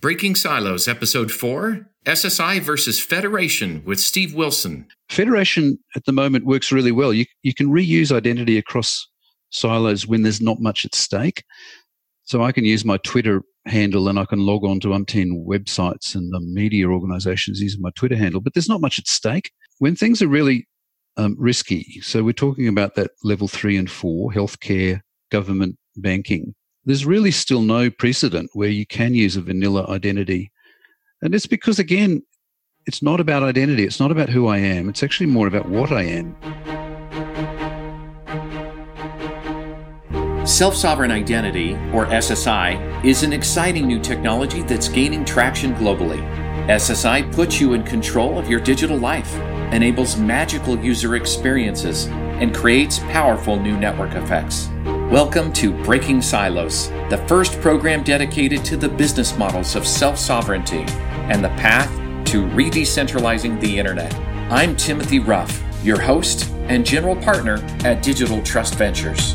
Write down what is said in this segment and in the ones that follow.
Breaking Silos, Episode 4 SSI versus Federation with Steve Wilson. Federation at the moment works really well. You, you can reuse identity across silos when there's not much at stake. So I can use my Twitter handle and I can log on to umpteen websites and the media organizations using my Twitter handle, but there's not much at stake. When things are really um, risky, so we're talking about that level three and four, healthcare, government, banking, there's really still no precedent where you can use a vanilla identity. And it's because, again, it's not about identity. It's not about who I am. It's actually more about what I am. Self sovereign identity, or SSI, is an exciting new technology that's gaining traction globally. SSI puts you in control of your digital life, enables magical user experiences, and creates powerful new network effects. Welcome to Breaking Silos, the first program dedicated to the business models of self sovereignty and the path to re decentralizing the internet. I'm Timothy Ruff, your host and general partner at Digital Trust Ventures.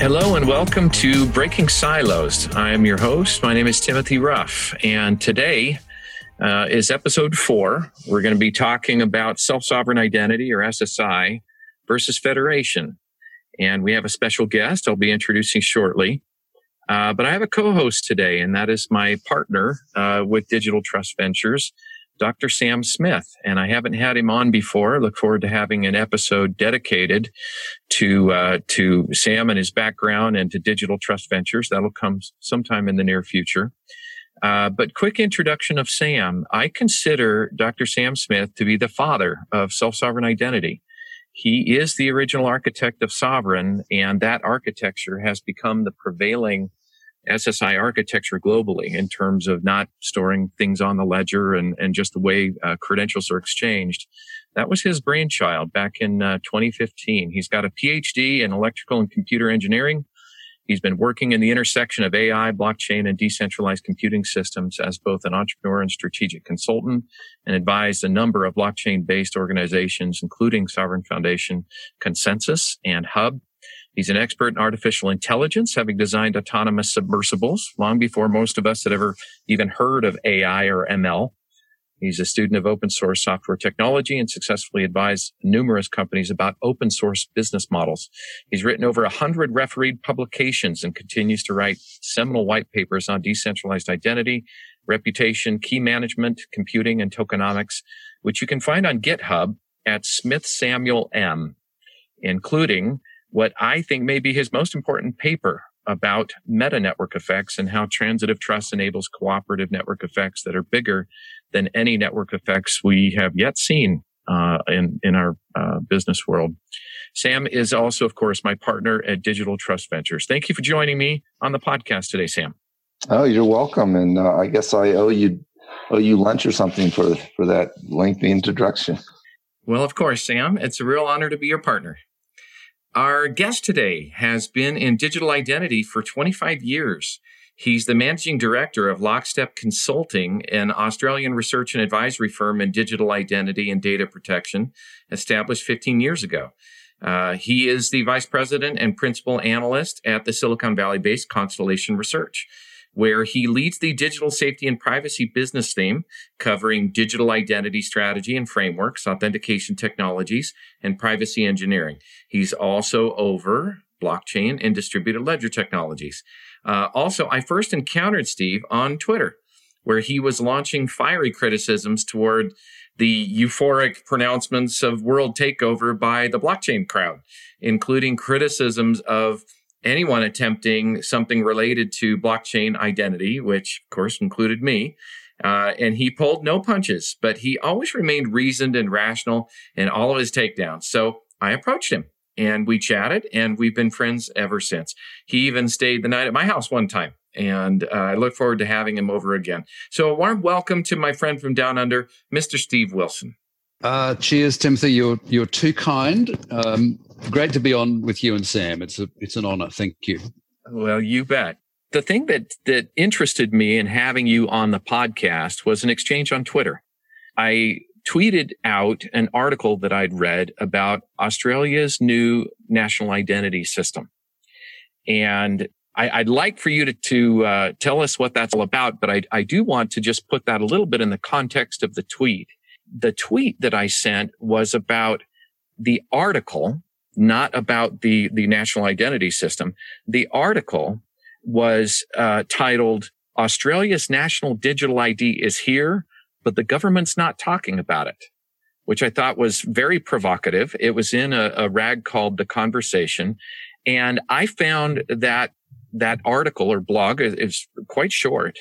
Hello and welcome to Breaking Silos. I am your host. My name is Timothy Ruff, and today uh, is episode four. We're going to be talking about self sovereign identity or SSI versus federation. And we have a special guest I'll be introducing shortly. Uh, but I have a co host today, and that is my partner uh, with Digital Trust Ventures, Dr. Sam Smith. And I haven't had him on before. I look forward to having an episode dedicated to, uh, to Sam and his background and to Digital Trust Ventures. That'll come sometime in the near future. Uh, but quick introduction of Sam. I consider Dr. Sam Smith to be the father of self-sovereign identity. He is the original architect of Sovrin, and that architecture has become the prevailing SSI architecture globally in terms of not storing things on the ledger and, and just the way uh, credentials are exchanged. That was his brainchild back in uh, 2015. He's got a PhD in electrical and computer engineering He's been working in the intersection of AI, blockchain, and decentralized computing systems as both an entrepreneur and strategic consultant and advised a number of blockchain based organizations, including Sovrin Foundation, ConsenSys, and Hub. He's an expert in artificial intelligence, having designed autonomous submersibles long before most of us had ever even heard of AI or ML. He's a student of open source software technology and successfully advised numerous companies about open source business models. He's written over a hundred refereed publications and continues to write seminal white papers on decentralized identity, reputation, key management, computing, and tokenomics, which you can find on GitHub at Smith Samuel M, including what I think may be his most important paper about meta network effects and how transitive trust enables cooperative network effects that are bigger than any network effects we have yet seen uh, in in our uh, business world. Sam is also, of course, my partner at Digital Trust Ventures. Thank you for joining me on the podcast today, Sam. Oh, you're welcome, and uh, I guess I owe you owe you lunch or something for for that lengthy introduction. Well, of course, Sam. It's a real honor to be your partner. Our guest today has been in digital identity for 25 years. He's the managing director of Lockstep Consulting, an Australian research and advisory firm in digital identity and data protection, established 15 years ago. Uh, he is the vice president and principal analyst at the Silicon Valley based Constellation Research where he leads the digital safety and privacy business theme, covering digital identity strategy and frameworks, authentication technologies, and privacy engineering. He's also over blockchain and distributed ledger technologies. Uh, also, I first encountered Steve on Twitter, where he was launching fiery criticisms toward the euphoric pronouncements of world takeover by the blockchain crowd, including criticisms of anyone attempting something related to blockchain identity, which of course included me. Uh, and he pulled no punches, but he always remained reasoned and rational in all of his takedowns. So I approached him and we chatted and we've been friends ever since. He even stayed the night at my house one time and uh, I look forward to having him over again. So a warm welcome to my friend from down under, Mr. Steve Wilson. Uh, cheers, Timothy. You're you're too kind. Um, great to be on with you and Sam. It's a it's an honor. Thank you. Well, you bet. The thing that that interested me in having you on the podcast was an exchange on Twitter. I tweeted out an article that I'd read about Australia's new national identity system. And I, would like for you to, to uh, tell us what that's all about, but I, I do want to just put that a little bit in the context of the tweet. The tweet that I sent was about the article, not about the, the national identity system. The article was uh, titled Australia's national digital ID is here, but the government's not talking about it, which I thought was very provocative. It was in a, a rag called The Conversation. And I found that that article or blog is quite short,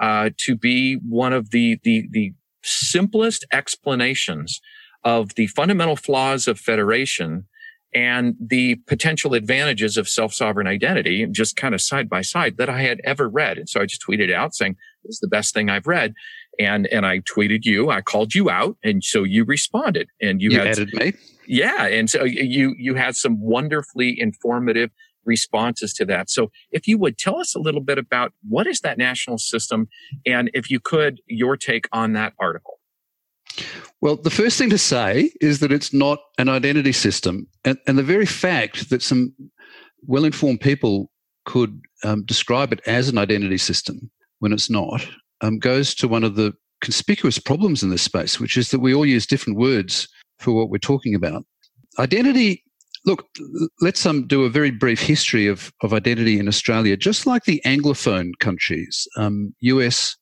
uh, to be one of the, the, the simplest explanations of the fundamental flaws of federation and the potential advantages of self-sovereign identity just kind of side by side that I had ever read. And so I just tweeted out saying, this is the best thing I've read. And, and I tweeted you, I called you out. And so you responded and you, you had, added me. Yeah. And so you, you had some wonderfully informative responses to that. So if you would tell us a little bit about what is that national system? And if you could, your take on that article. Well, the first thing to say is that it's not an identity system. And, and the very fact that some well informed people could um, describe it as an identity system when it's not um, goes to one of the conspicuous problems in this space, which is that we all use different words for what we're talking about. Identity, look, let's um, do a very brief history of, of identity in Australia. Just like the Anglophone countries, US,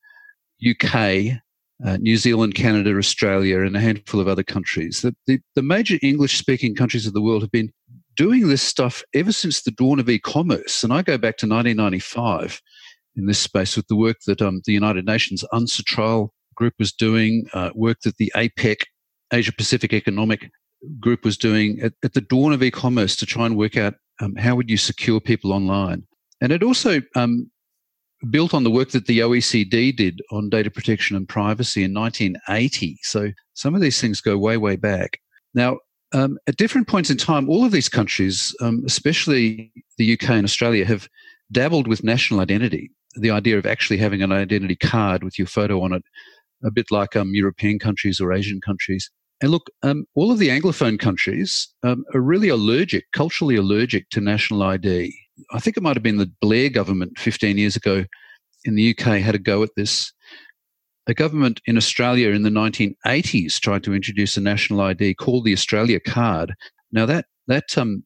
um, UK, uh, New Zealand, Canada, Australia, and a handful of other countries. The, the, the major English speaking countries of the world have been doing this stuff ever since the dawn of e commerce. And I go back to 1995 in this space with the work that um, the United Nations UNCITRAL group was doing, uh, work that the APEC, Asia Pacific Economic Group was doing at, at the dawn of e commerce to try and work out um, how would you secure people online. And it also um, built on the work that the OECD did on data protection and privacy in 1980. So some of these things go way, way back. Now, um, at different points in time, all of these countries, um, especially the UK and Australia, have dabbled with national identity. The idea of actually having an identity card with your photo on it, a bit like um, European countries or Asian countries. And look, um, all of the Anglophone countries um, are really allergic, culturally allergic to national ID. I think it might have been the Blair government 15 years ago in the UK had a go at this. A government in Australia in the 1980s tried to introduce a national ID called the Australia Card. Now that that um,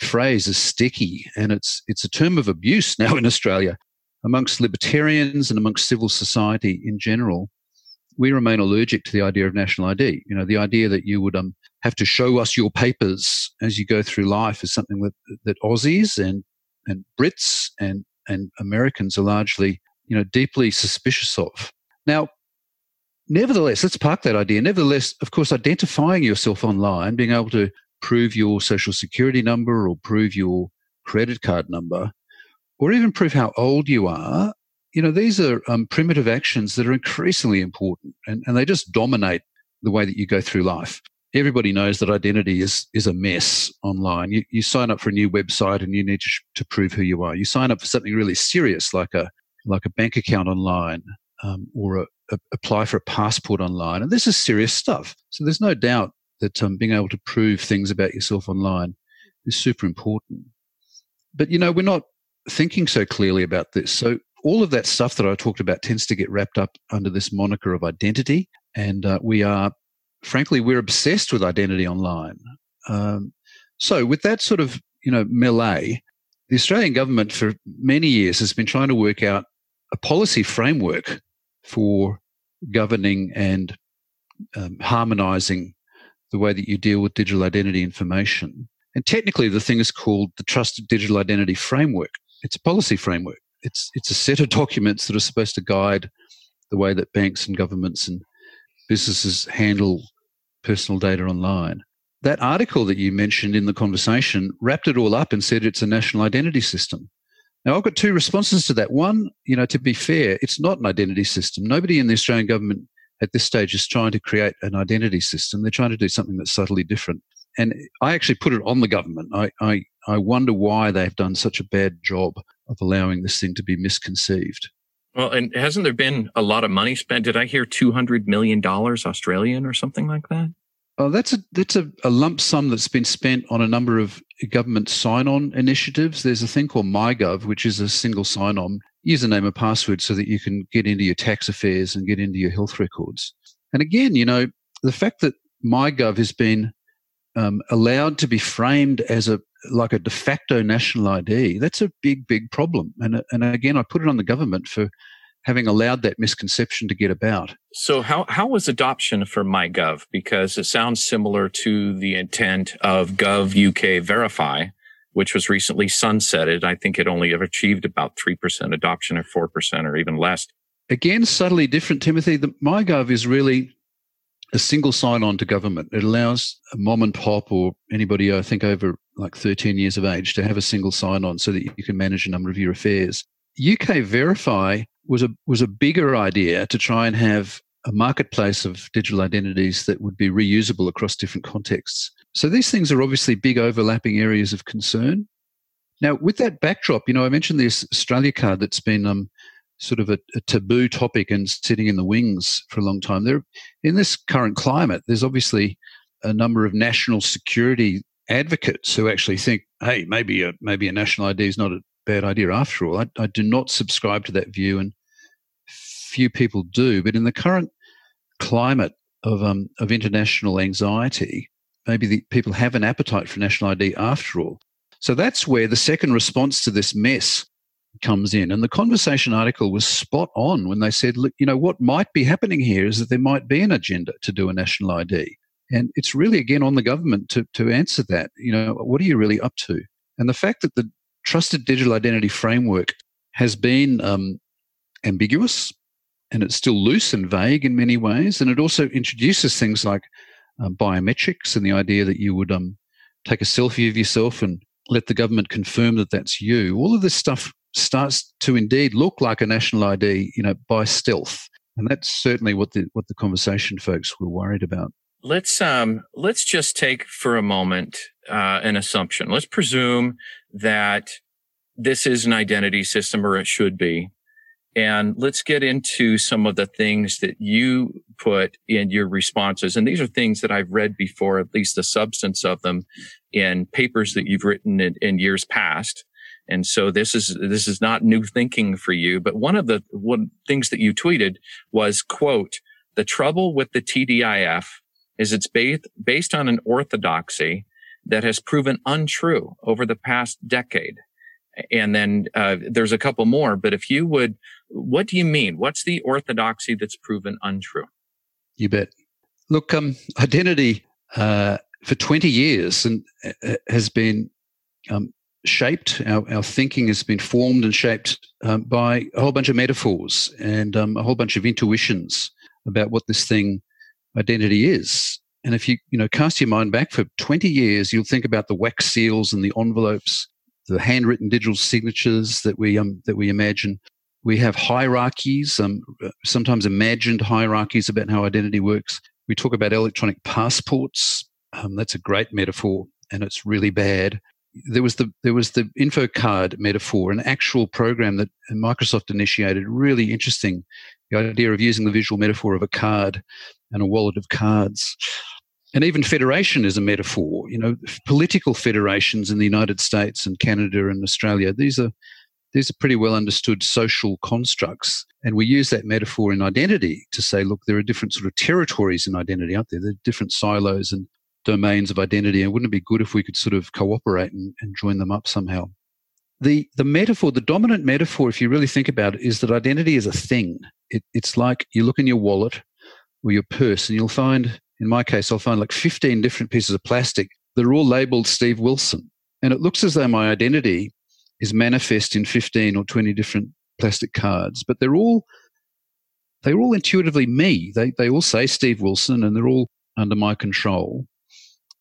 phrase is sticky, and it's it's a term of abuse now in Australia amongst libertarians and amongst civil society in general. We remain allergic to the idea of national ID. You know, the idea that you would um, have to show us your papers as you go through life is something that that Aussies and and Brits and, and Americans are largely, you know, deeply suspicious of. Now, nevertheless, let's park that idea. Nevertheless, of course, identifying yourself online, being able to prove your social security number or prove your credit card number, or even prove how old you are, you know, these are um, primitive actions that are increasingly important and, and they just dominate the way that you go through life everybody knows that identity is is a mess online. You, you sign up for a new website and you need to, to prove who you are. You sign up for something really serious like a like a bank account online um, or a, a, apply for a passport online, and this is serious stuff. So there's no doubt that um, being able to prove things about yourself online is super important. But you know we're not thinking so clearly about this. So all of that stuff that I talked about tends to get wrapped up under this moniker of identity. And uh, we are frankly, we're obsessed with identity online. Um, so, with that sort of you know melee, the Australian government for many years has been trying to work out a policy framework for governing and um, harmonising the way that you deal with digital identity information. And technically, the thing is called the Trusted Digital Identity Framework. It's a policy framework. It's it's a set of documents that are supposed to guide the way that banks and governments and businesses handle personal data online. That article that you mentioned in the conversation wrapped it all up and said it's a national identity system. Now, I've got two responses to that. One, you know, to be fair, it's not an identity system. Nobody in the Australian government at this stage is trying to create an identity system. They're trying to do something that's subtly different. And I actually put it on the government. I, I, I wonder why they've done such a bad job of allowing this thing to be misconceived. Well, and hasn't there been a lot of money spent? Did I hear two hundred million dollars Australian or something like that? Oh, that's a that's a, a, lump sum that's been spent on a number of government sign-on initiatives. There's a thing called MyGov, which is a single sign-on username and password, so that you can get into your tax affairs and get into your health records. And again, you know, the fact that MyGov has been um, allowed to be framed as a like a de facto national ID, that's a big, big problem. And, and again, I put it on the government for having allowed that misconception to get about. So how, how was adoption for MyGov? Because it sounds similar to the intent of Gov UK Verify, which was recently sunsetted. I think it only achieved about 3% adoption or 4% or even less. Again, subtly different, Timothy. The MyGov is really a single sign on to government. It allows a mom and pop or anybody, I think, over like 13 years of age to have a single sign on so that you can manage a number of your affairs. UK Verify was a, was a bigger idea to try and have a marketplace of digital identities that would be reusable across different contexts. So these things are obviously big overlapping areas of concern. Now, with that backdrop, you know, I mentioned this Australia card that's been um, sort of a, a, taboo topic and sitting in the wings for a long time. There, in this current climate, there's obviously a number of national security advocates who actually think, hey, maybe a maybe a national ID is not a bad idea after all. I, I do not subscribe to that view, and few people do. But in the current climate of um, of international anxiety, maybe the, people have an appetite for national ID after all. So that's where the second response to this mess comes in. And the conversation article was spot on when they said, look, you know, what might be happening here is that there might be an agenda to do a national ID. And it's really, again, on the government to, to answer that. You know, what are you really up to? And the fact that the trusted digital identity framework has been um, ambiguous and it's still loose and vague in many ways. And it also introduces things like uh, biometrics and the idea that you would um, take a selfie of yourself and let the government confirm that that's you. All of this stuff starts to indeed look like a national ID, you know, by stealth. And that's certainly what the what the conversation folks were worried about. Let's um let's just take for a moment uh, an assumption. Let's presume that this is an identity system, or it should be. And let's get into some of the things that you put in your responses. And these are things that I've read before, at least the substance of them in papers that you've written in, in years past. And so this is, this is not new thinking for you. But one of the one things that you tweeted was, quote, the trouble with the TDIF is it's based, based on an orthodoxy that has proven untrue over the past decade. And then uh, there's a couple more, but if you would, what do you mean? What's the orthodoxy that's proven untrue? You bet. Look, um, identity uh, for 20 years and uh, has been um, shaped, our, our thinking has been formed and shaped um, by a whole bunch of metaphors and um, a whole bunch of intuitions about what this thing identity is. And if you, you know, cast your mind back for 20 years, you'll think about the wax seals and the envelopes, the handwritten digital signatures that we, um, that we imagine. We have hierarchies, um, sometimes imagined hierarchies about how identity works. We talk about electronic passports. Um, that's a great metaphor and it's really bad there was the there was the info card metaphor, an actual program that Microsoft initiated. Really interesting, the idea of using the visual metaphor of a card and a wallet of cards. And even federation is a metaphor. You know, political federations in the United States and Canada and Australia. These are these are pretty well understood social constructs. And we use that metaphor in identity to say, look, there are different sort of territories in identity out there. There are different silos and domains of identity. And wouldn't it be good if we could sort of cooperate and, and join them up somehow? The, the metaphor, the dominant metaphor, if you really think about it, is that identity is a thing. It, it's like you look in your wallet or your purse and you'll find, in my case, I'll find like 15 different pieces of plastic that are all labeled Steve Wilson. And it looks as though my identity is manifest in 15 or 20 different plastic cards, but they're all they're all intuitively me. They they all say Steve Wilson and they're all under my control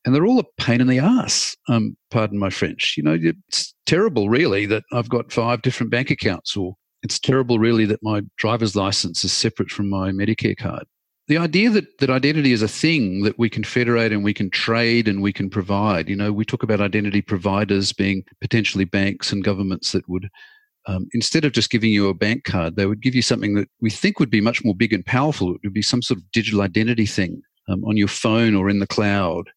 and they're all a pain in the ass. Um, pardon my French. You know, it's terrible, really, that I've got five different bank accounts, or it's terrible, really, that my driver's license is separate from my Medicare card. The idea that, that identity is a thing that we can federate and we can trade and we can provide. You know, we talk about identity providers being potentially banks and governments that would um, instead of just giving you a bank card, they would give you something that we think would be much more big and powerful. It would be some sort of digital identity thing um, on your phone or in the cloud.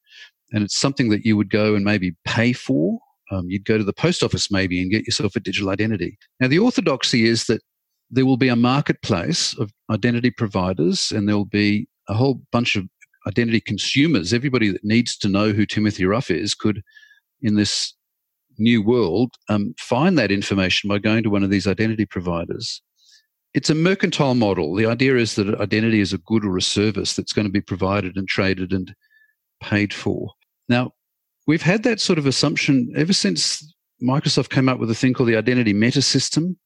And it's something that you would go and maybe pay for. Um, you'd go to the post office maybe and get yourself a digital identity. Now, the orthodoxy is that there will be a marketplace of identity providers and there will be a whole bunch of identity consumers. Everybody that needs to know who Timothy Ruff is could, in this new world, um, find that information by going to one of these identity providers. It's a mercantile model. The idea is that identity is a good or a service that's going to be provided and traded and paid for. Now, we've had that sort of assumption ever since Microsoft came up with a thing called the identity meta system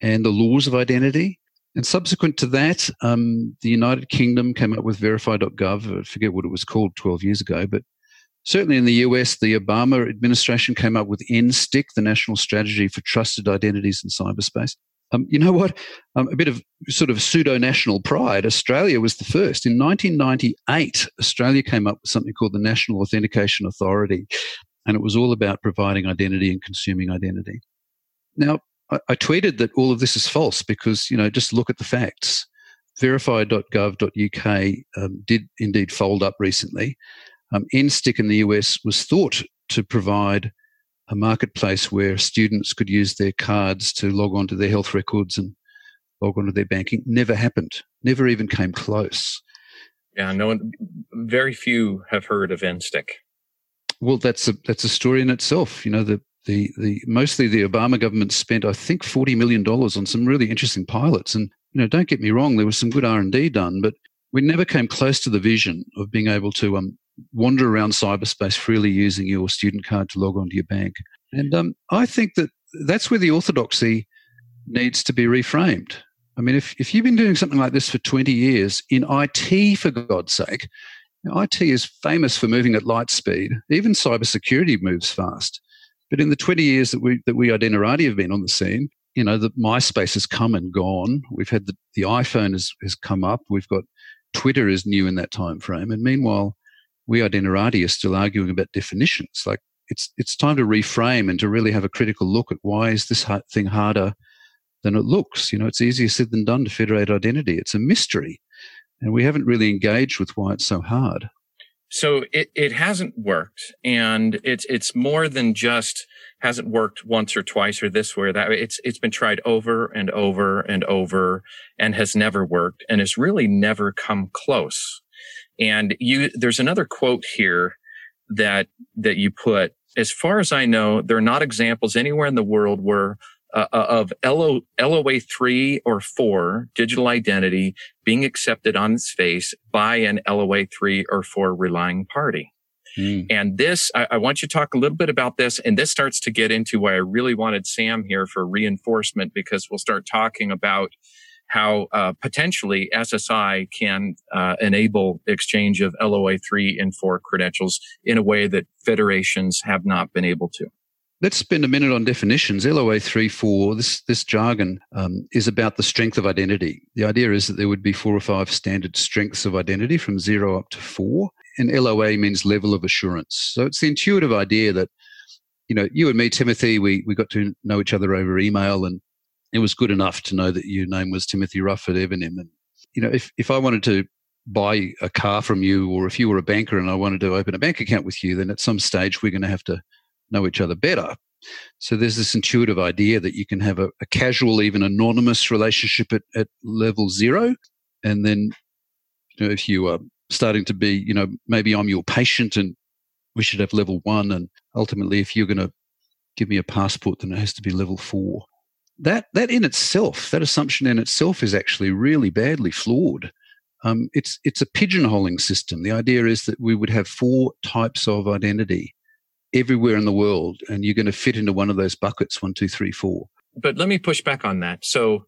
and the laws of identity. And subsequent to that, um, the United Kingdom came up with verify.gov. I forget what it was called 12 years ago, but certainly in the US, the Obama administration came up with NSTIC, the National Strategy for Trusted Identities in Cyberspace. Um, you know what? Um, a bit of sort of pseudo national pride. Australia was the first. In 1998, Australia came up with something called the National Authentication Authority, and it was all about providing identity and consuming identity. Now, I, I tweeted that all of this is false because, you know, just look at the facts. Verify.gov.uk um, did indeed fold up recently. Um, NSTIC in the US was thought to provide a marketplace where students could use their cards to log on to their health records and log on to their banking. Never happened. Never even came close. Yeah, no one. Very few have heard of NSTIC. Well, that's a that's a story in itself. You know, the the the mostly the Obama government spent, I think, forty million dollars on some really interesting pilots. And you know, don't get me wrong, there was some good R and D done, but we never came close to the vision of being able to um, wander around cyberspace freely using your student card to log on to your bank. And um, I think that that's where the orthodoxy needs to be reframed. I mean, if, if you've been doing something like this for 20 years in IT, for God's sake, IT is famous for moving at light speed. Even cybersecurity moves fast. But in the 20 years that we that we Identirati have been on the scene, you know, the MySpace has come and gone. We've had the, the iPhone has, has come up. We've got Twitter is new in that time frame. And meanwhile, we Identirati are still arguing about definitions. Like it's it's time to reframe and to really have a critical look at why is this thing harder than it looks. You know, it's easier said than done to federate identity. It's a mystery, and we haven't really engaged with why it's so hard. So it, it hasn't worked, and it's it's more than just hasn't worked once or twice or this way or that. It's it's been tried over and over and over and has never worked, and has really never come close. And you, there's another quote here that, that you put, as far as I know, there are not examples anywhere in the world where uh, uh of LO, LOA 3 or 4 digital identity being accepted on its face by an LOA 3 or 4 relying party. Mm. And this, I, I, want you to talk a little bit about this. And this starts to get into why I really wanted Sam here for reinforcement because we'll start talking about how uh, potentially SSI can uh, enable exchange of LOA 3 and 4 credentials in a way that federations have not been able to. Let's spend a minute on definitions. LOA 3 4, this, this jargon um, is about the strength of identity. The idea is that there would be four or five standard strengths of identity from zero up to four. And LOA means level of assurance. So it's the intuitive idea that, you know, you and me, Timothy, we, we got to know each other over email and it was good enough to know that your name was Timothy Ruff at Evernym. And, you know, if, if I wanted to buy a car from you or if you were a banker and I wanted to open a bank account with you, then at some stage we're going to have to know each other better. So there's this intuitive idea that you can have a, a casual, even anonymous relationship at, at level zero. And then, you know, if you are starting to be, you know, maybe I'm your patient and we should have level one. And ultimately, if you're going to give me a passport, then it has to be level four that that in itself, that assumption in itself is actually really badly flawed. Um, it's it's a pigeonholing system. The idea is that we would have four types of identity everywhere in the world, and you're going to fit into one of those buckets one, two, three, four. But let me push back on that. So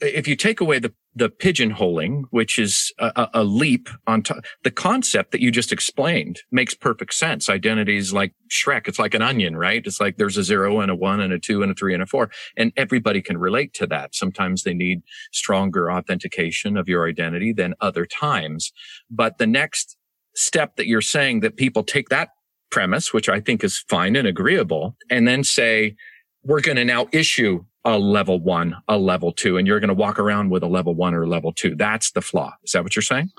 if you take away the, the pigeonholing, which is a, a leap on top, the concept that you just explained makes perfect sense. Identity is like Shrek. It's like an onion, right? It's like there's a zero and a one and a two and a three and a four. And everybody can relate to that. Sometimes they need stronger authentication of your identity than other times. But the next step that you're saying that people take that premise, which I think is fine and agreeable, and then say, we're going to now issue a level one, a level two, and you're going to walk around with a level one or a level two. That's the flaw. Is that what you're saying?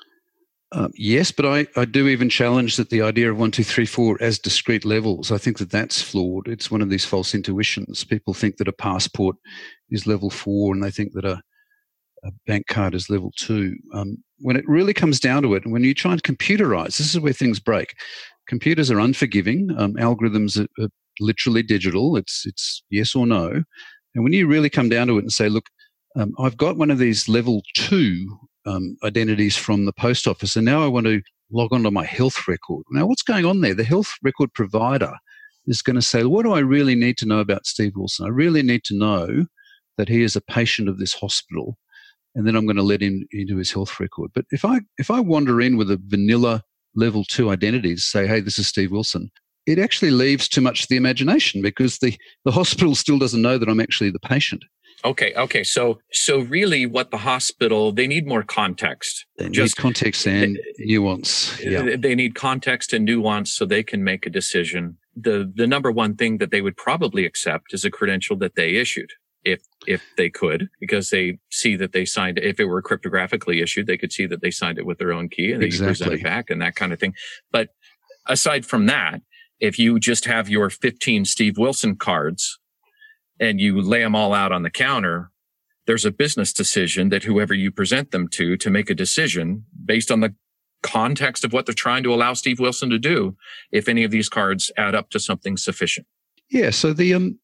Um, yes, but I, I do even challenge that the idea of one, two, three, four as discrete levels, I think that that's flawed. It's one of these false intuitions. People think that a passport is level four and they think that a, a bank card is level two. Um, when it really comes down to it, and when you try and computerize, this is where things break. Computers are unforgiving. Um, algorithms are, are literally digital. It's, it's yes or no. And when you really come down to it and say, look, um, I've got one of these level two um, identities from the post office, and now I want to log onto my health record. Now, what's going on there? The health record provider is going to say, what do I really need to know about Steve Wilson? I really need to know that he is a patient of this hospital, and then I'm going to let him into his health record. But if I if I wander in with a vanilla level two identity to say, hey, this is Steve Wilson, it actually leaves too much to the imagination because the, the hospital still doesn't know that I'm actually the patient. Okay. Okay. So, so really what the hospital, they need more context. They Just, need context and they, nuance. Yeah. They need context and nuance so they can make a decision. The, the number one thing that they would probably accept is a credential that they issued. If, if they could, because they see that they signed, if it were cryptographically issued, they could see that they signed it with their own key and they exactly. present it back and that kind of thing. But aside from that, if you just have your 15 Steve Wilson cards and you lay them all out on the counter, there's a business decision that whoever you present them to to make a decision based on the context of what they're trying to allow Steve Wilson to do if any of these cards add up to something sufficient. Yeah, so the um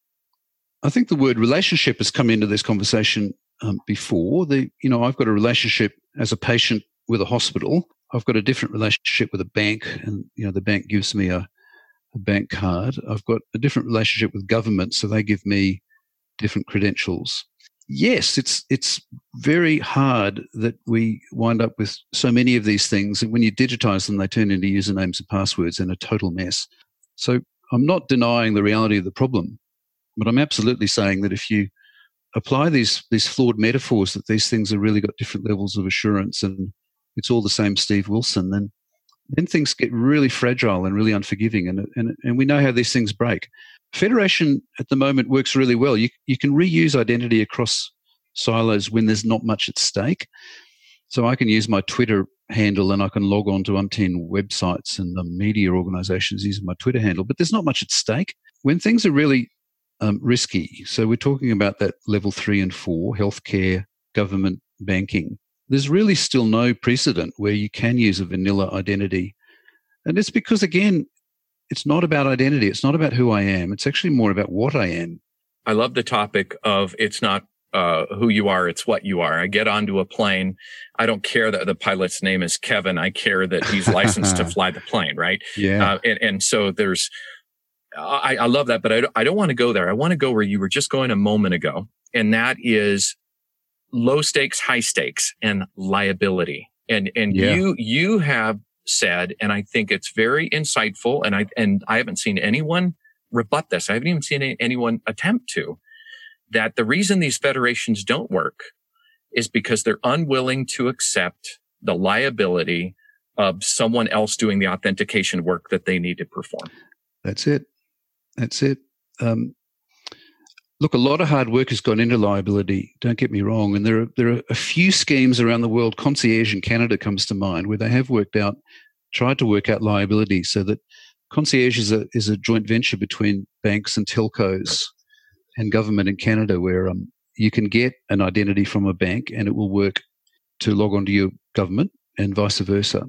I think the word relationship has come into this conversation um, before. The you know, I've got a relationship as a patient with a hospital. I've got a different relationship with a bank and you know the bank gives me a a bank card. I've got a different relationship with government, so they give me different credentials. Yes, it's it's very hard that we wind up with so many of these things, and when you digitize them, they turn into usernames and passwords and a total mess. So I'm not denying the reality of the problem, but I'm absolutely saying that if you apply these these flawed metaphors that these things have really got different levels of assurance and it's all the same Steve Wilson, then then things get really fragile and really unforgiving. And, and, and we know how these things break. Federation at the moment works really well. You, you can reuse identity across silos when there's not much at stake. So I can use my Twitter handle and I can log on to umpteen websites and the media organizations using my Twitter handle, but there's not much at stake. When things are really um, risky, so we're talking about that level three and four, healthcare, government, banking, there's really still no precedent where you can use a vanilla identity. And it's because, again, it's not about identity. It's not about who I am. It's actually more about what I am. I love the topic of it's not uh, who you are, it's what you are. I get onto a plane. I don't care that the pilot's name is Kevin. I care that he's licensed to fly the plane, right? Yeah. Uh, and, and so there's, I, I love that, but I, I don't want to go there. I want to go where you were just going a moment ago. And that is low stakes, high stakes and liability. And, and yeah. you, you have said, and I think it's very insightful. And I, and I haven't seen anyone rebut this. I haven't even seen anyone attempt to that the reason these federations don't work is because they're unwilling to accept the liability of someone else doing the authentication work that they need to perform. That's it. That's it. Um, Look, a lot of hard work has gone into liability. Don't get me wrong, and there are there are a few schemes around the world. Concierge in Canada comes to mind, where they have worked out, tried to work out liability, so that Concierge is a is a joint venture between banks and telcos and government in Canada, where um, you can get an identity from a bank and it will work to log on to your government and vice versa.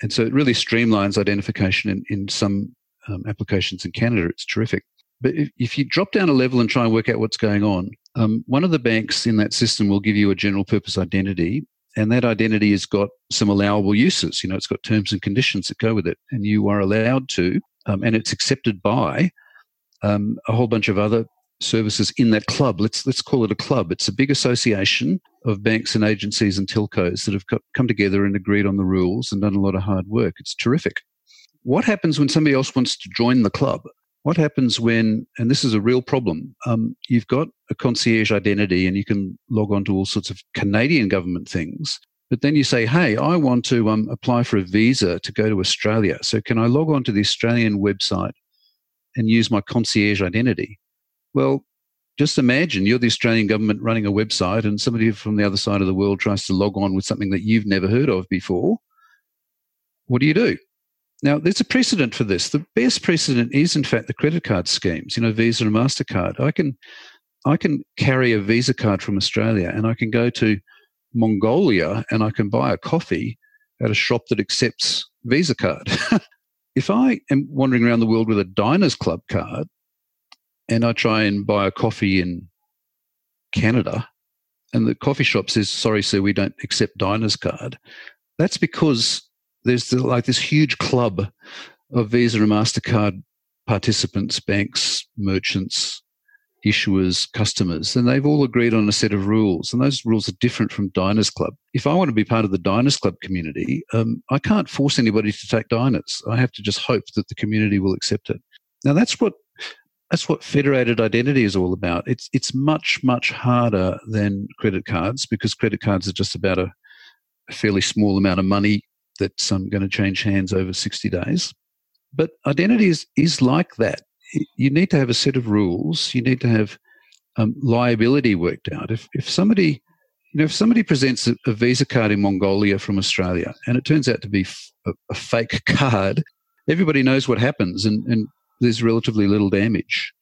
And so it really streamlines identification in, in some um, applications in Canada. It's terrific. But if, if you drop down a level and try and work out what's going on, um, one of the banks in that system will give you a general purpose identity. And that identity has got some allowable uses. You know, it's got terms and conditions that go with it. And you are allowed to, um, and it's accepted by um, a whole bunch of other services in that club. Let's let's call it a club. It's a big association of banks and agencies and telcos that have come together and agreed on the rules and done a lot of hard work. It's terrific. What happens when somebody else wants to join the club? What happens when, and this is a real problem, um, you've got a concierge identity and you can log on to all sorts of Canadian government things, but then you say, hey, I want to um, apply for a visa to go to Australia. So can I log on to the Australian website and use my concierge identity? Well, just imagine you're the Australian government running a website and somebody from the other side of the world tries to log on with something that you've never heard of before. What do you do? Now, there's a precedent for this. The best precedent is, in fact, the credit card schemes, you know, Visa and MasterCard. I can, I can carry a Visa card from Australia and I can go to Mongolia and I can buy a coffee at a shop that accepts Visa card. if I am wandering around the world with a Diners Club card and I try and buy a coffee in Canada and the coffee shop says, sorry, sir, we don't accept Diners card, that's because there's the, like this huge club of Visa and MasterCard participants, banks, merchants, issuers, customers, and they've all agreed on a set of rules. And those rules are different from Diners Club. If I want to be part of the Diners Club community, um, I can't force anybody to take Diners. I have to just hope that the community will accept it. Now that's what that's what federated identity is all about. It's it's much much harder than credit cards because credit cards are just about a, a fairly small amount of money that's um, going to change hands over 60 days. But identity is, is like that. You need to have a set of rules. You need to have um, liability worked out. If, if somebody, you know, if somebody presents a, a, Visa card in Mongolia from Australia and it turns out to be f- a, a fake card, everybody knows what happens and, and there's relatively little damage.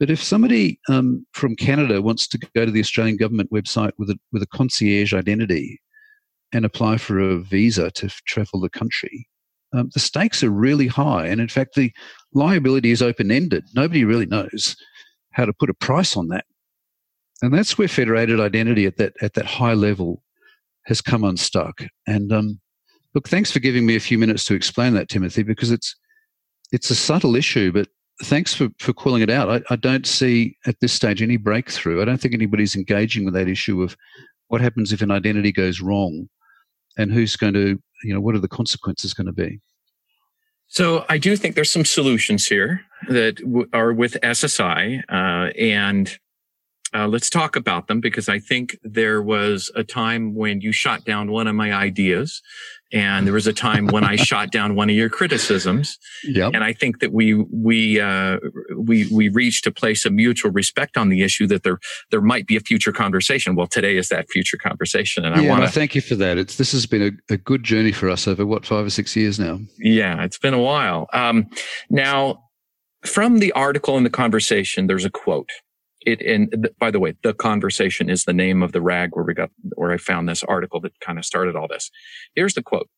But if somebody um, from Canada wants to go to the Australian government website with a, with a concierge identity and apply for a visa to travel the country, um, the stakes are really high. And in fact, the liability is open ended. Nobody really knows how to put a price on that. And that's where federated identity at that, at that high level has come unstuck. And um, look, thanks for giving me a few minutes to explain that, Timothy, because it's, it's a subtle issue, but thanks for, for calling it out. I, I don't see at this stage any breakthrough. I don't think anybody's engaging with that issue of what happens if an identity goes wrong and who's going to, you know, what are the consequences going to be? So I do think there's some solutions here that w- are with SSI, uh, and uh, let's talk about them because I think there was a time when you shot down one of my ideas and there was a time when I shot down one of your criticisms. Yep. And I think that we we uh, we we reached a place of mutual respect on the issue that there there might be a future conversation. Well, today is that future conversation, and yeah, I want to thank you for that. It's this has been a, a, good journey for us over what five or six years now. Yeah, it's been a while. Um, now, from the article and the conversation, there's a quote it and by the way the conversation is the name of the rag where we got where i found this article that kind of started all this. Here's the quote.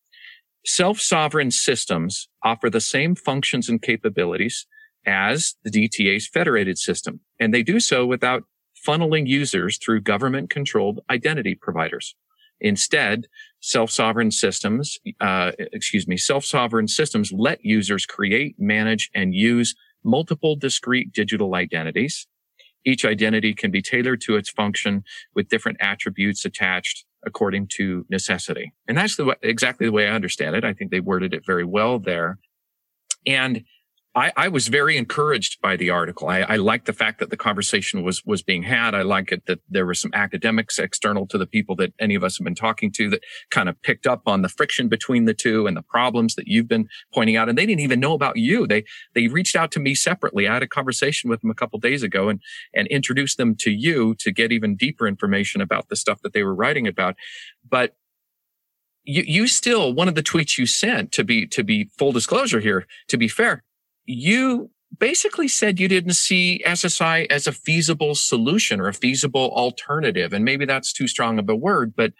Self-sovereign systems offer the same functions and capabilities as the dta's federated system and they do so without funneling users through government controlled identity providers. Instead self-sovereign systems uh, excuse me self-sovereign systems let users create manage and use multiple discrete digital identities each identity can be tailored to its function with different attributes attached according to necessity. And that's the, exactly the way I understand it. I think they worded it very well there. And I, I, was very encouraged by the article. I, I like the fact that the conversation was was being had. I like it that there were some academics external to the people that any of us have been talking to that kind of picked up on the friction between the two and the problems that you've been pointing out. And they didn't even know about you. They they reached out to me separately. I had a conversation with them a couple days ago and and introduced them to you to get even deeper information about the stuff that they were writing about. But you, you still one of the tweets you sent to be to be full disclosure here to be fair you basically said you didn't see SSI as a feasible solution or a feasible alternative. And maybe that's too strong of a word, but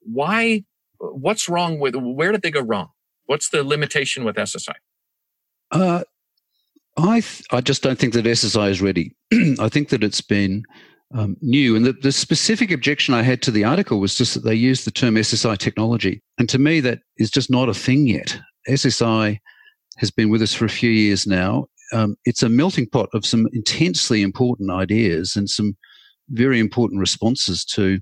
why, what's wrong with, where did they go wrong? What's the limitation with SSI? Uh, I, th- I just don't think that SSI is ready. I think that it's been um, new. And the, the specific objection I had to the article was just that they used the term SSI technology. And to me, that is just not a thing yet. SSI has been with us for a few years now. Um, it's a melting pot of some intensely important ideas and some very important responses to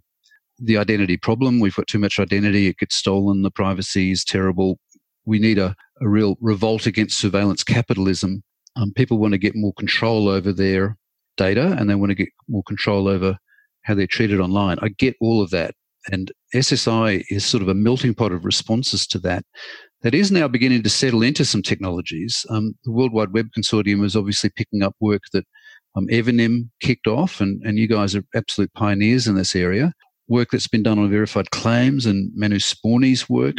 the identity problem. We've got too much identity, it gets stolen, the privacy is terrible. We need a, a real revolt against surveillance capitalism. Um, people want to get more control over their data and they want to get more control over how they're treated online. I get all of that. And SSI is sort of a melting pot of responses to that that is now beginning to settle into some technologies. Um, the World Wide Web Consortium is obviously picking up work that um, Evernym kicked off, and, and you guys are absolute pioneers in this area. Work that's been done on verified claims and Manu Sporny's work,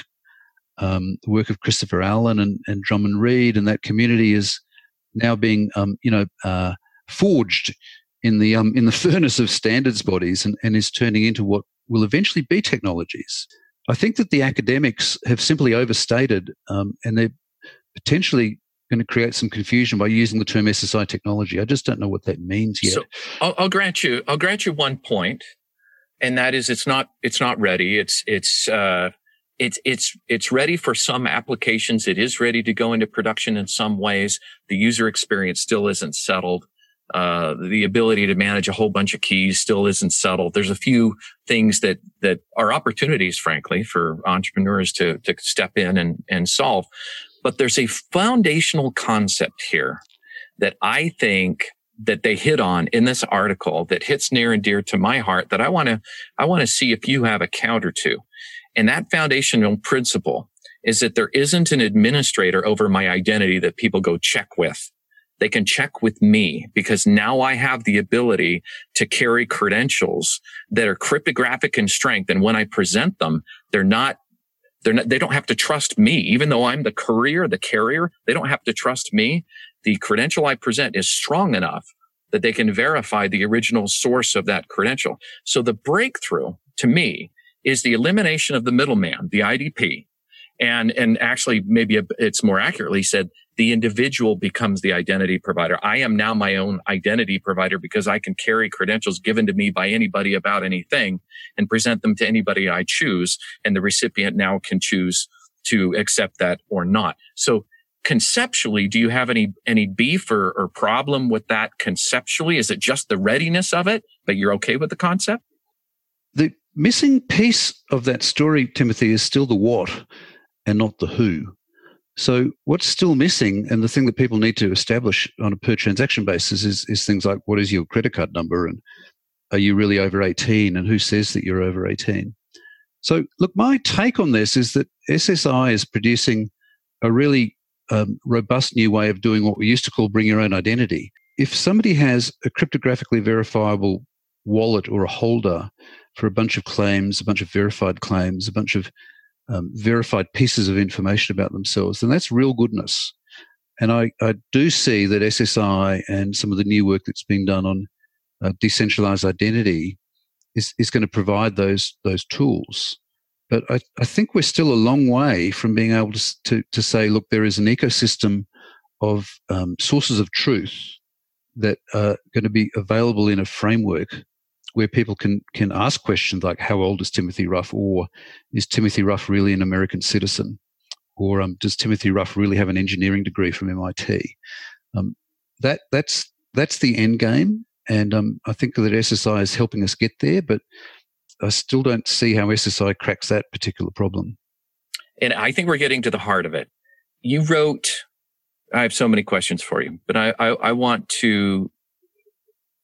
um, the work of Christopher Allen and, and Drummond Reed, and that community is now being, um, you know, uh, forged in the um, in the furnace of standards bodies, and, and is turning into what will eventually be technologies. I think that the academics have simply overstated, um, and they're potentially going to create some confusion by using the term SSI technology. I just don't know what that means yet. So I'll, I'll grant you, I'll grant you one point, and that is it's not it's not ready. It's it's uh, it's it's it's ready for some applications. It is ready to go into production in some ways. The user experience still isn't settled. Uh, the ability to manage a whole bunch of keys still isn't settled. There's a few things that that are opportunities, frankly, for entrepreneurs to to step in and and solve. But there's a foundational concept here that I think that they hit on in this article that hits near and dear to my heart that I want to, I want to see if you have a counter to. And that foundational principle is that there isn't an administrator over my identity that people go check with. They can check with me because now I have the ability to carry credentials that are cryptographic in strength. And when I present them, they're not they're not, they don't have to trust me, even though I'm the courier, the carrier. They don't have to trust me. The credential I present is strong enough that they can verify the original source of that credential. So the breakthrough to me is the elimination of the middleman, the IDP. And, and actually maybe it's more accurately said, the individual becomes the identity provider. I am now my own identity provider because I can carry credentials given to me by anybody about anything and present them to anybody I choose. And the recipient now can choose to accept that or not. So conceptually, do you have any, any beef or, or problem with that conceptually? Is it just the readiness of it, but you're okay with the concept? The missing piece of that story, Timothy, is still the what and not the who. So what's still missing, and the thing that people need to establish on a per transaction basis is, is things like what is your credit card number and are you really over 18 and who says that you're over 18? So look, my take on this is that SSI is producing a really um, robust new way of doing what we used to call bring your own identity. If somebody has a cryptographically verifiable wallet or a holder for a bunch of claims, a bunch of verified claims, a bunch of um, verified pieces of information about themselves, then that's real goodness. And I, I do see that SSI and some of the new work that's being done on uh, decentralized identity is, is going to provide those those tools. But I, I think we're still a long way from being able to, to, to say, look, there is an ecosystem of um, sources of truth that are going to be available in a framework where people can can ask questions like how old is Timothy Ruff or is Timothy Ruff really an American citizen or um, does Timothy Ruff really have an engineering degree from MIT? Um, that that's that's the end game, and um, I think that SSI is helping us get there. But I still don't see how SSI cracks that particular problem. And I think we're getting to the heart of it. You wrote. I have so many questions for you, but I, I, I want to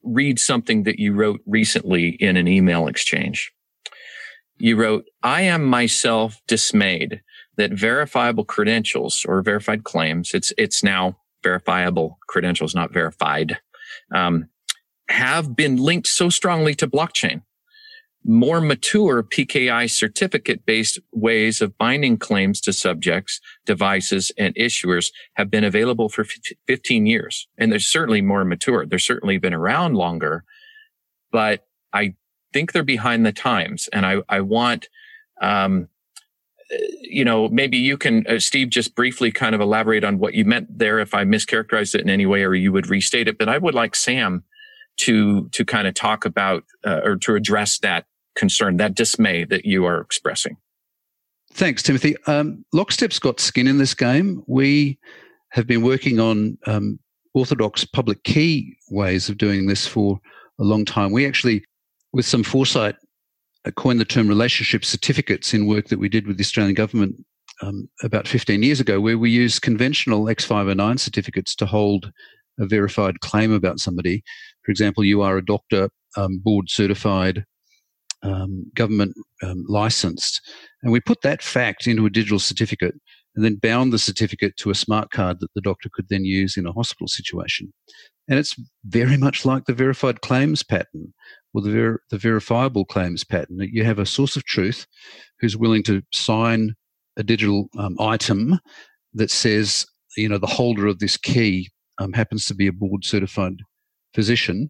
read something that you wrote recently in an email exchange. You wrote, I am myself dismayed that verifiable credentials or verified claims, it's, it's now verifiable credentials, not verified, um, have been linked so strongly to blockchain more mature PKI certificate based ways of binding claims to subjects, devices, and issuers have been available for 15 years. And they're certainly more mature. They're certainly been around longer, but I think they're behind the times. And I, I want, um, you know, maybe you can, uh, Steve, just briefly kind of elaborate on what you meant there if I mischaracterized it in any way or you would restate it. But I would like Sam to to kind of talk about uh, or to address that concern, that dismay that you are expressing. Thanks, Timothy. Um, Lockstep's got skin in this game. We have been working on um, orthodox public key ways of doing this for a long time. We actually, with some foresight, uh, coined the term relationship certificates in work that we did with the Australian government um, about 15 years ago, where we use conventional X509 certificates to hold a verified claim about somebody. For example, you are a doctor, um, board certified, um, government um, licensed. And we put that fact into a digital certificate and then bound the certificate to a smart card that the doctor could then use in a hospital situation. And it's very much like the verified claims pattern or the, ver- the verifiable claims pattern. You have a source of truth who's willing to sign a digital um, item that says, you know, the holder of this key um, happens to be a board certified physician.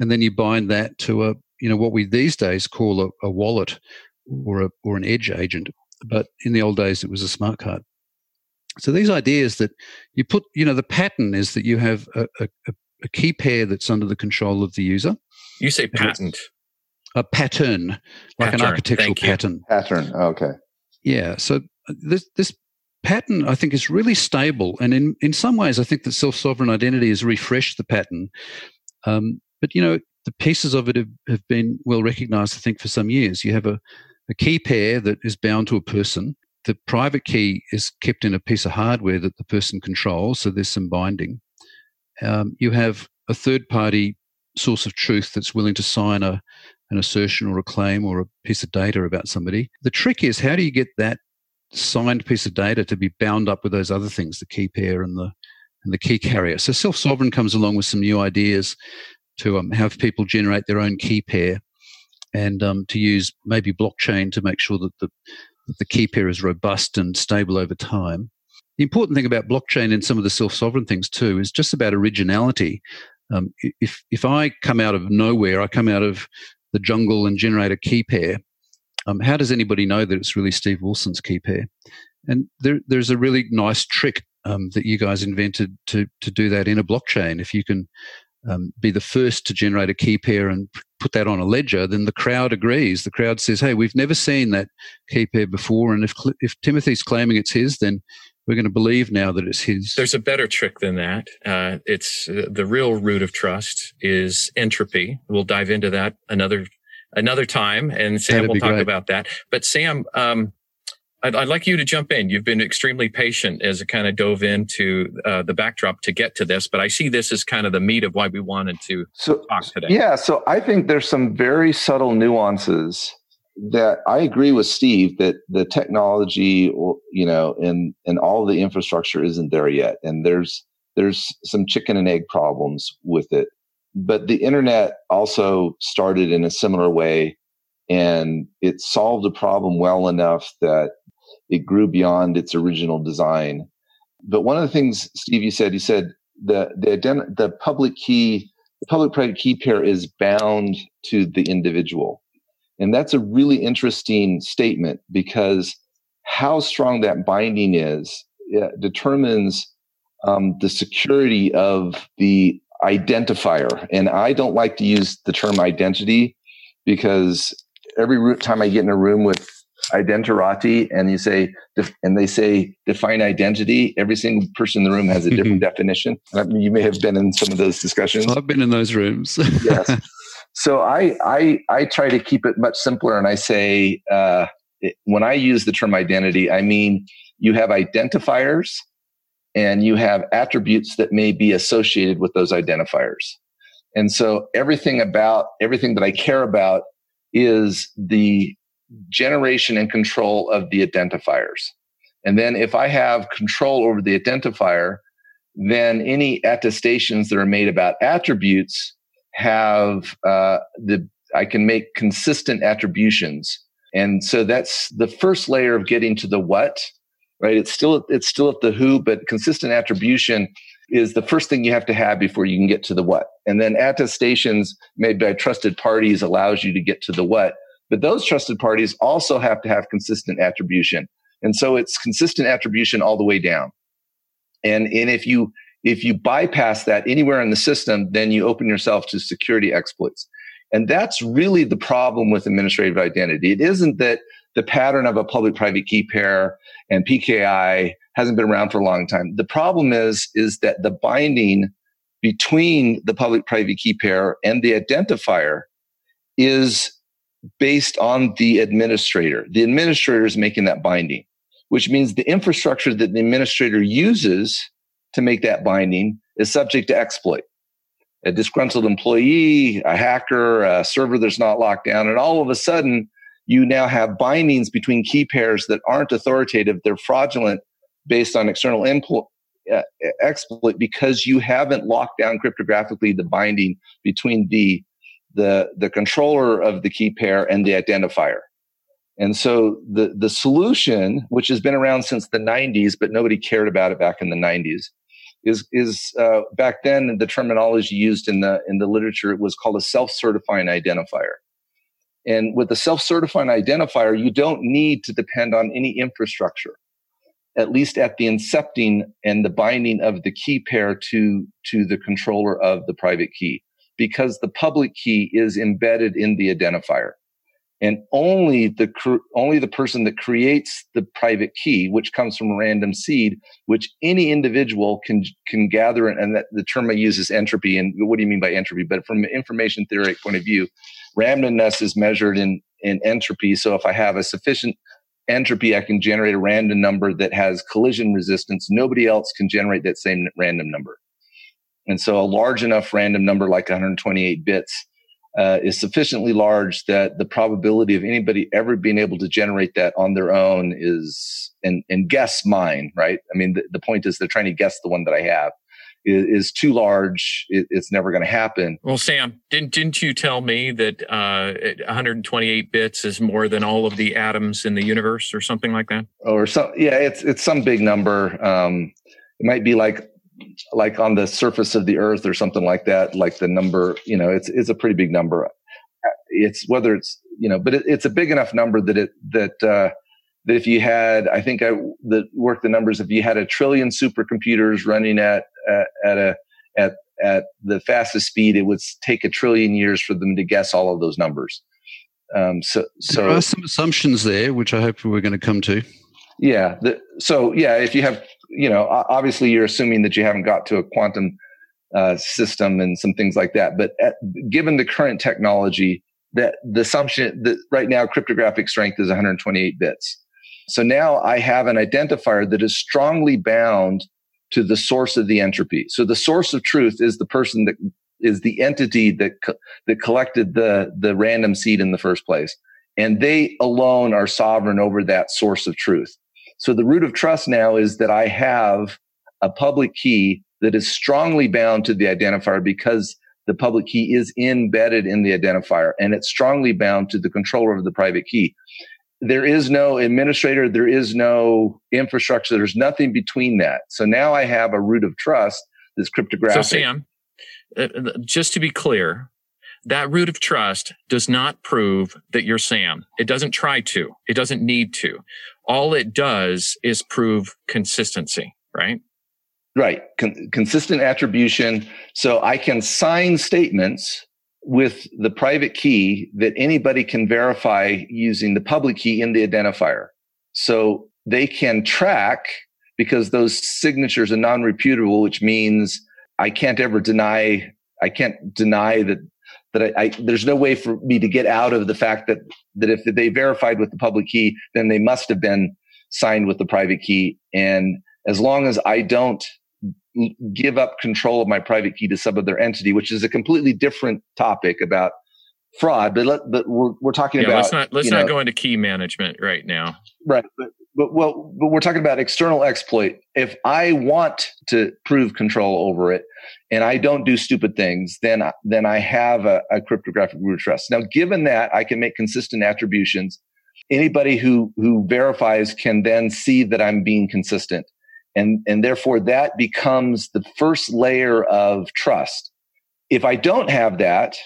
And then you bind that to a, you know, what we these days call a, a wallet or a, or an edge agent. But in the old days, it was a smart card. So these ideas that you put, you know, the pattern is that you have a, a, a key pair that's under the control of the user. You say patent. A pattern, like pattern. an architectural pattern. Pattern. Okay. Yeah. So this this pattern, I think, is really stable, and in in some ways, I think that self sovereign identity has refreshed the pattern. Um, but you know, the pieces of it have, have been well recognized. I think for some years, you have a a key pair that is bound to a person. The private key is kept in a piece of hardware that the person controls, so there's some binding. Um, you have a third party source of truth that's willing to sign a, an assertion or a claim or a piece of data about somebody. The trick is how do you get that signed piece of data to be bound up with those other things, the key pair and the and the key carrier. So self sovereign comes along with some new ideas to um, have people generate their own key pair and um, to use maybe blockchain to make sure that the, that the key pair is robust and stable over time. The important thing about blockchain and some of the self-sovereign things too is just about originality. Um, if if I come out of nowhere, I come out of the jungle and generate a key pair. Um, how does anybody know that it's really Steve Wilson's key pair? And there, there's a really nice trick um, that you guys invented to to do that in a blockchain. If you can um, be the first to generate a key pair and put that on a ledger, then the crowd agrees. The crowd says, "Hey, we've never seen that key pair before, and if if Timothy's claiming it's his, then we're going to believe now that it's his." There's a better trick than that. Uh, it's uh, the real root of trust is entropy. We'll dive into that another another time, and Sam That'd will talk great. about that. But Sam, um, I'd, I'd, like you to jump in. You've been extremely patient as it kind of dove into uh, the backdrop to get to this, but I see this as kind of the meat of why we wanted to so, talk today. Yeah, so I think there's some very subtle nuances that I agree with Steve that the technology, you know, and and all the infrastructure isn't there yet, and there's there's some chicken and egg problems with it. But the internet also started in a similar way and it solved a problem well enough that it grew beyond its original design. But one of the things Steve you said, you said the the the public key, the public private key pair is bound to the individual, and that's a really interesting statement because how strong that binding is determines um, the security of the identifier. And I don't like to use the term identity because every time I get in a room with identirati and you say and they say define identity every single person in the room has a different definition. You may have been in some of those discussions. I've been in those rooms. Yes. So I, I i try to keep it much simpler and i say uh, it, when i use the term identity i mean you have identifiers and you have attributes that may be associated with those identifiers. And so everything about everything that i care about is the generation and control of the identifiers. And then if I have control over the identifier, then any attestations that are made about attributes have uh, the I can make consistent attributions. And so that's the first layer of getting to the what, right? It's still it's still at the who, but consistent attribution is the first thing you have to have before you can get to the what. And then attestations made by trusted parties allows you to get to the what. But those trusted parties also have to have consistent attribution. And so it's consistent attribution all the way down. And, and if you if you bypass that anywhere in the system, then you open yourself to security exploits. And that's really the problem with administrative identity. It isn't that the pattern of a public private key pair and PKI hasn't been around for a long time. The problem is, is that the binding between the public private key pair and the identifier is based on the administrator. The administrator is making that binding, which means the infrastructure that the administrator uses to make that binding is subject to exploit. A disgruntled employee, a hacker, a server that's not locked down, and all of a sudden you now have bindings between key pairs that aren't authoritative. They're fraudulent based on external input, uh, exploit because you haven't locked down cryptographically the binding between the the the controller of the key pair and the identifier. And so the the solution, which has been around since the 90s, but nobody cared about it back in the 90s, is is uh, back then the terminology used in the in the literature was called a self-certifying identifier. And with the self-certifying identifier, you don't need to depend on any infrastructure, at least at the incepting and the binding of the key pair to to the controller of the private key, because the public key is embedded in the identifier. And only the only the person that creates the private key which comes from a random seed which any individual can can gather and that the term i use is entropy and what do you mean by entropy? But from an information theoretic point of view randomness is measured in in entropy. So if i have a sufficient entropy i can generate a random number that has collision resistance. Nobody else can generate that same random number and so a large enough random number like 128 bits uh, is sufficiently large that the probability of anybody ever being able to generate that on their own is and and guess mine right? I mean the, the point is they're trying to guess the one that i have. Is, too large it, it's never going to happen. Well sam didn't didn't you tell me that uh, 128 bits is more than all of the atoms in the universe or something like that? Or so yeah it's it's some big number. Um, it might be like like on the surface of the earth or something like that like the number you know it's it's a pretty big number. It's whether it's you know but it, it's a big enough number that it that uh that if you had i think i the work the numbers if you had a trillion supercomputers running at at, at a at at the fastest speed it would take a trillion years for them to guess all of those numbers. Um so so there are some assumptions there which i hope we're going to come to. Yeah the, so yeah if you have you know, obviously you're assuming that you haven't got to a quantum uh, system and some things like that. But at, given the current technology, that the assumption that right now cryptographic strength is 128 bits. So now I have an identifier that is strongly bound to the source of the entropy. So the source of truth is the person that is the entity that co- that collected the the random seed in the first place, and they alone are sovereign over that source of truth. So the root of trust now is that I have a public key that is strongly bound to the identifier because the public key is embedded in the identifier and it's strongly bound to the controller of the private key. There is no administrator. There is no infrastructure. There's nothing between that. So now I have a root of trust that's cryptographic. So Sam, uh, uh, just to be clear, that root of trust does not prove that you're Sam. It doesn't try to. It doesn't need to. All it does is prove consistency, right? Right. Con- consistent attribution. So I can sign statements with the private key that anybody can verify using the public key in the identifier. So they can track because those signatures are non-reputable, which means I can't ever deny, I can't deny that that I, I, there's no way for me to get out of the fact that that if they verified with the public key, then they must have been signed with the private key. And as long as I don't give up control of my private key to some other entity, which is a completely different topic about fraud, but let, but we're, we're talking yeah, about let's not let's not know, go into key management right now. Right, but but well, but we're talking about external exploit. If I want to prove control over it, and I don't do stupid things, then then I have a, a cryptographic root of trust. Now, given that I can make consistent attributions, anybody who who verifies can then see that I'm being consistent, and and therefore that becomes the first layer of trust. If I don't have that,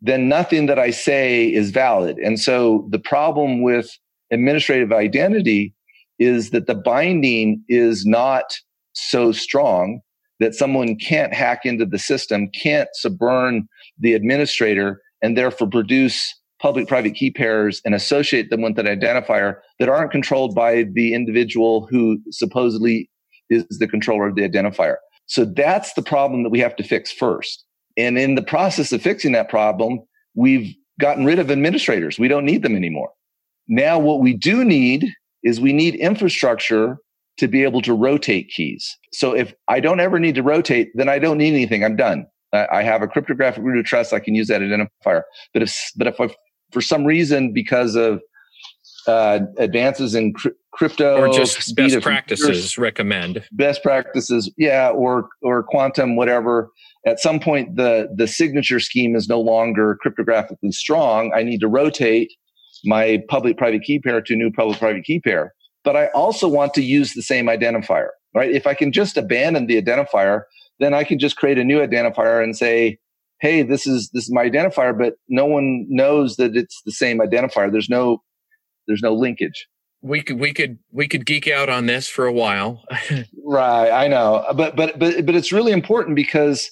then nothing that I say is valid. And so the problem with administrative identity is that the binding is not so strong that someone can't hack into the system, can't suborn the administrator, and therefore produce public private key pairs and associate them with an identifier that aren't controlled by the individual who supposedly is the controller of the identifier. So that's the problem that we have to fix first. And in the process of fixing that problem, we've gotten rid of administrators. We don't need them anymore. Now, what we do need is we need infrastructure to be able to rotate keys. So if I don't ever need to rotate, then I don't need anything. I'm done. I have a cryptographic root of trust. I can use that identifier. But if, but if I, for some reason, because of uh, advances in cr- crypto or just best practices recommend best practices yeah or or quantum whatever at some point the the signature scheme is no longer cryptographically strong i need to rotate my public private key pair to a new public private key pair but i also want to use the same identifier right if i can just abandon the identifier then i can just create a new identifier and say hey this is this is my identifier but no one knows that it's the same identifier there's no there's no linkage. We could we could we could geek out on this for a while. right, I know, but but but but it's really important because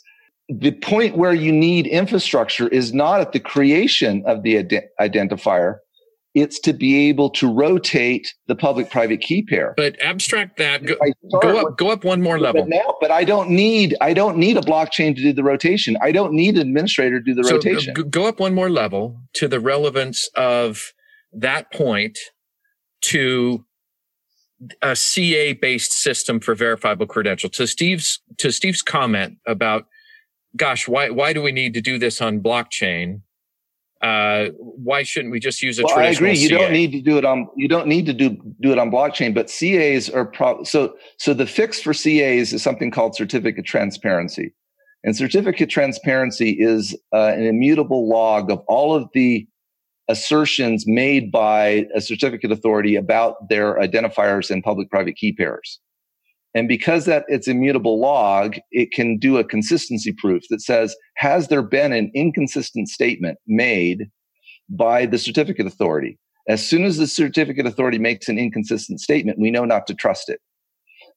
the point where you need infrastructure is not at the creation of the ident- identifier it's to be able to rotate the public private key pair but abstract that go, go up with, go up one more level but now but i don't need i don't need a blockchain to do the rotation i don't need an administrator to do the so uh, rotation go up one more level to the relevance of that point to a CA based system for verifiable credential. To Steve's to Steve's comment about, gosh, why why do we need to do this on blockchain? Uh, why shouldn't we just use a well, I agree. You CA? don't need to do it on you don't need to do do it on blockchain, but CAs are pro- so so the fix for CAs is something called certificate transparency. And certificate transparency is uh, an immutable log of all of the assertions made by a certificate authority about their identifiers and public private key pairs. And because that it's immutable log, it can do a consistency proof that says, has there been an inconsistent statement made by the certificate authority? As soon as the certificate authority makes an inconsistent statement, we know not to trust it.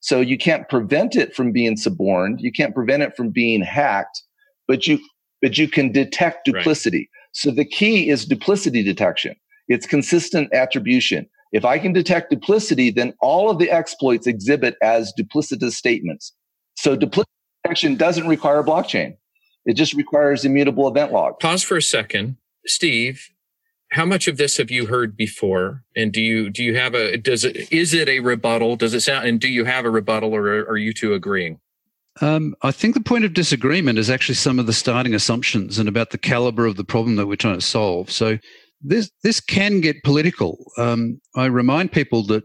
So you can't prevent it from being suborned. You can't prevent it from being hacked, but you, but you can detect duplicity. Right. So the key is duplicity detection. It's consistent attribution. If I can detect duplicity, then all of the exploits exhibit as duplicitous statements. So duplicity detection doesn't require blockchain. It just requires immutable event log. Pause for a second. Steve, how much of this have you heard before? And do you do you have a does it is it a rebuttal? Does it sound and do you have a rebuttal or are you two agreeing? Um, I think the point of disagreement is actually some of the starting assumptions and about the caliber of the problem that we're trying to solve. So this this can get political. Um, I remind people that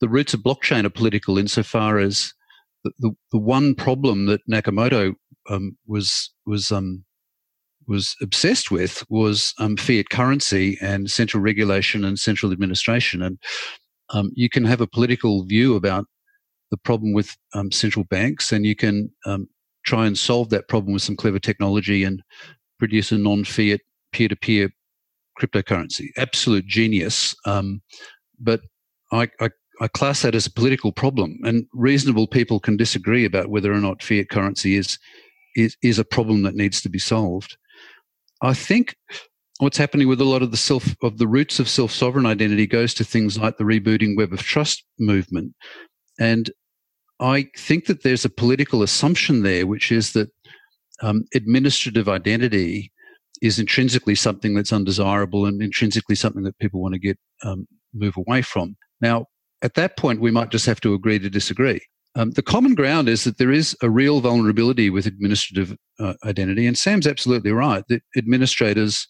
the roots of blockchain are political insofar as the, the, the one problem that Nakamoto um, was was um, was obsessed with was um, fiat currency and central regulation and central administration. And um, you can have a political view about the problem with um, central banks, and you can try and solve that problem with some clever technology and produce a non-fiat peer-to-peer cryptocurrency. Absolute genius. Um, but I, I, I, class that as a political problem, and reasonable people can disagree about whether or not fiat currency is is is a problem that needs to be solved. I think what's happening with a lot of the self of the roots of self sovereign identity goes to things like the rebooting web of trust movement and I think that there's a political assumption there, which is that um, administrative identity is intrinsically something that's undesirable and intrinsically something that people want to get um, move away from. Now, at that point, we might just have to agree to disagree. Um, the common ground is that there is a real vulnerability with administrative uh, identity, and Sam's absolutely right that administrators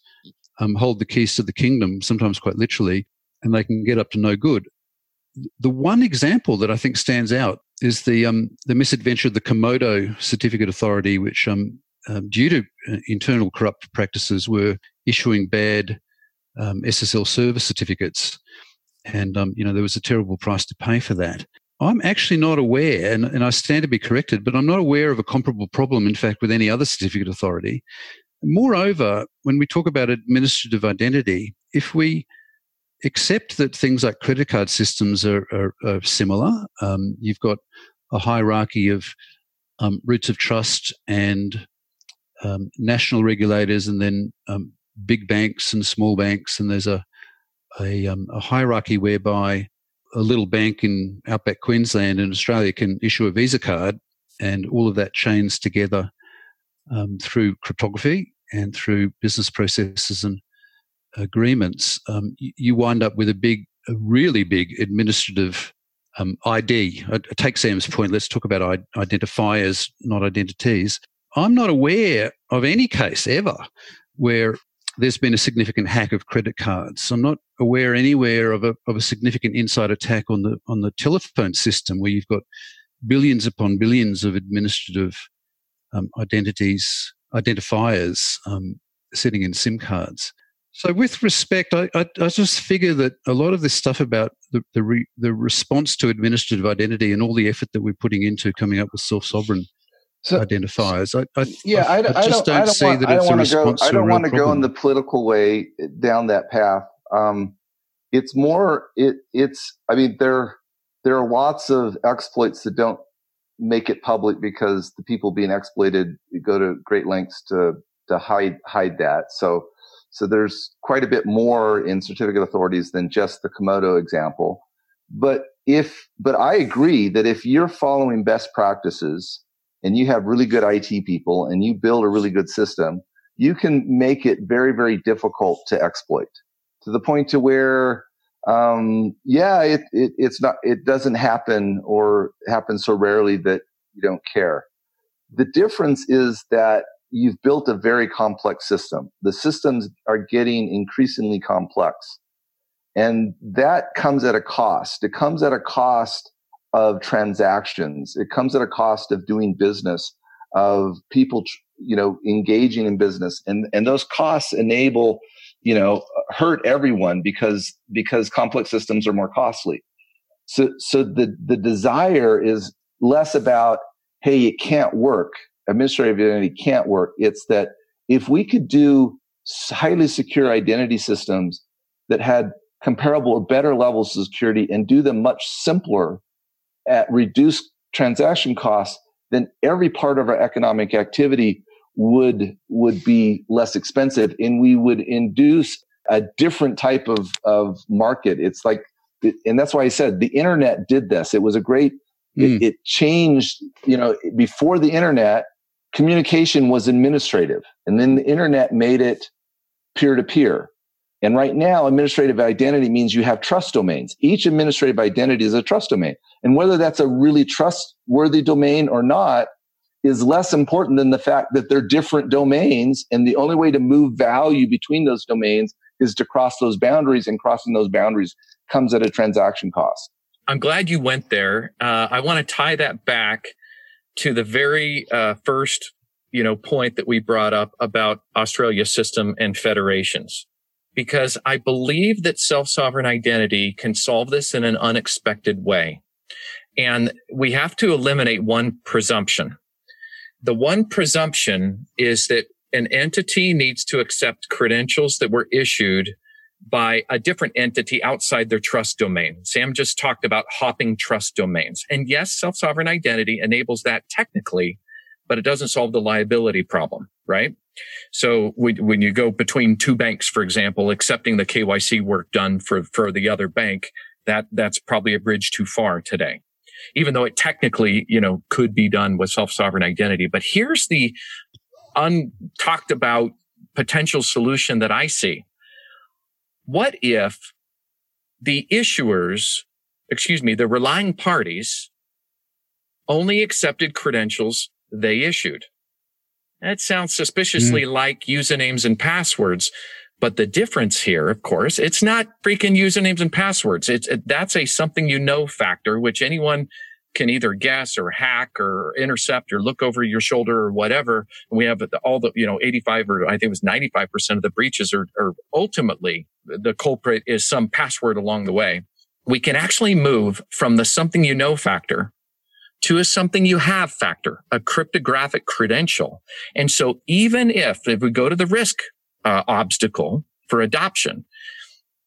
um, hold the keys to the kingdom, sometimes quite literally, and they can get up to no good the one example that I think stands out is the um, the misadventure of the Comodo Certificate Authority, which, um, due to uh, internal corrupt practices, were issuing bad um, SSL server certificates, and um, you know there was a terrible price to pay for that. I'm actually not aware, and, and I stand to be corrected, but I'm not aware of a comparable problem, in fact, with any other certificate authority. Moreover, when we talk about administrative identity, if we accept that things like credit card systems are, are, are similar. Um, you've got a hierarchy of um, roots of trust and um, national regulators, and then um, big banks and small banks, and there's a a, um, a, hierarchy whereby a little bank in outback Queensland in Australia can issue a Visa card, and all of that chains together um, through cryptography and through business processes and agreements, um, you wind up with a big, a really big administrative um, ID. I, I take Sam's point. Let's talk about identifiers, not identities. I'm not aware of any case ever where there's been a significant hack of credit cards. I'm not aware anywhere of a, of a significant inside attack on the on the telephone system where you've got billions upon billions of administrative um, identities identifiers um, sitting in SIM cards. So, with respect, I, I, I, just figure that a lot of this stuff about the the, re, the response to administrative identity and all the effort that we're putting into coming up with self sovereign so, identifiers. I, I yeah, I, I, just don't, don't, don't see want, that it's a response go, I don't want to go in the political way down that path. Um, it's more it it's I mean there there are lots of exploits that don't make it public because the people being exploited go to great lengths to to hide hide that. So so there's quite a bit more in certificate authorities than just the Comodo example. But if but I agree that if you're following best practices and you have really good IT people and you build a really good system, you can make it very, very difficult to exploit to the point to where, um, yeah, it, it, it's not, it doesn't happen or happens so rarely that you don't care. The difference is that you've built a very complex system. The systems are getting increasingly complex. And that comes at a cost. It comes at a cost of transactions. It comes at a cost of doing business, of people, you know, engaging in business. And, and those costs enable, you know, hurt everyone because, because complex systems are more costly. So, so the, the desire is less about, Hey, it can't work. Administrative identity can't work. It's that if we could do highly secure identity systems that had comparable or better levels of security and do them much simpler at reduced transaction costs, then every part of our economic activity would would be less expensive and we would induce a different type of of market. It's like and that's why i said the internet did this. It was a great mm. it, it changed you know before the internet communication was administrative and then the internet made it peer to peer and right now, administrative identity means you have trust domains. Each administrative identity is a trust domain. And whether that's a really trustworthy domain or not is less important than the fact that they're different domains. And the only way to move value between those domains is to cross those boundaries. And crossing those boundaries comes at a transaction cost. I'm glad you went there. Uh, I want to tie that back to the very uh, first you know point that we brought up about Australia's system and federations because I believe that self sovereign identity can solve this in an unexpected way. And we have to eliminate one presumption. The one presumption is that an entity needs to accept credentials that were issued by a different entity outside their trust domain. Sam just talked about hopping trust domains. And yes, self-sovereign identity enables that technically, but it doesn't solve the liability problem, right? So when you go between two banks, for example, accepting the KYC work done for, for the other bank, that, that's probably a bridge too far today. Even though it technically, you know, could be done with self-sovereign identity. But here's the untalked about potential solution that I see. What if the issuers, excuse me, the relying parties only accepted credentials they issued? That sounds suspiciously mm. like usernames and passwords. But the difference here, of course, it's not freaking usernames and passwords. It's it, that's a something you know factor, which anyone can either guess or hack or intercept or look over your shoulder or whatever. And we have all the, you know, 85 or I think it was 95% of the breaches are, are ultimately the culprit is some password along the way. We can actually move from the something you know factor to a something you have factor, a cryptographic credential. And so even if, if we go to the risk uh, obstacle for adoption,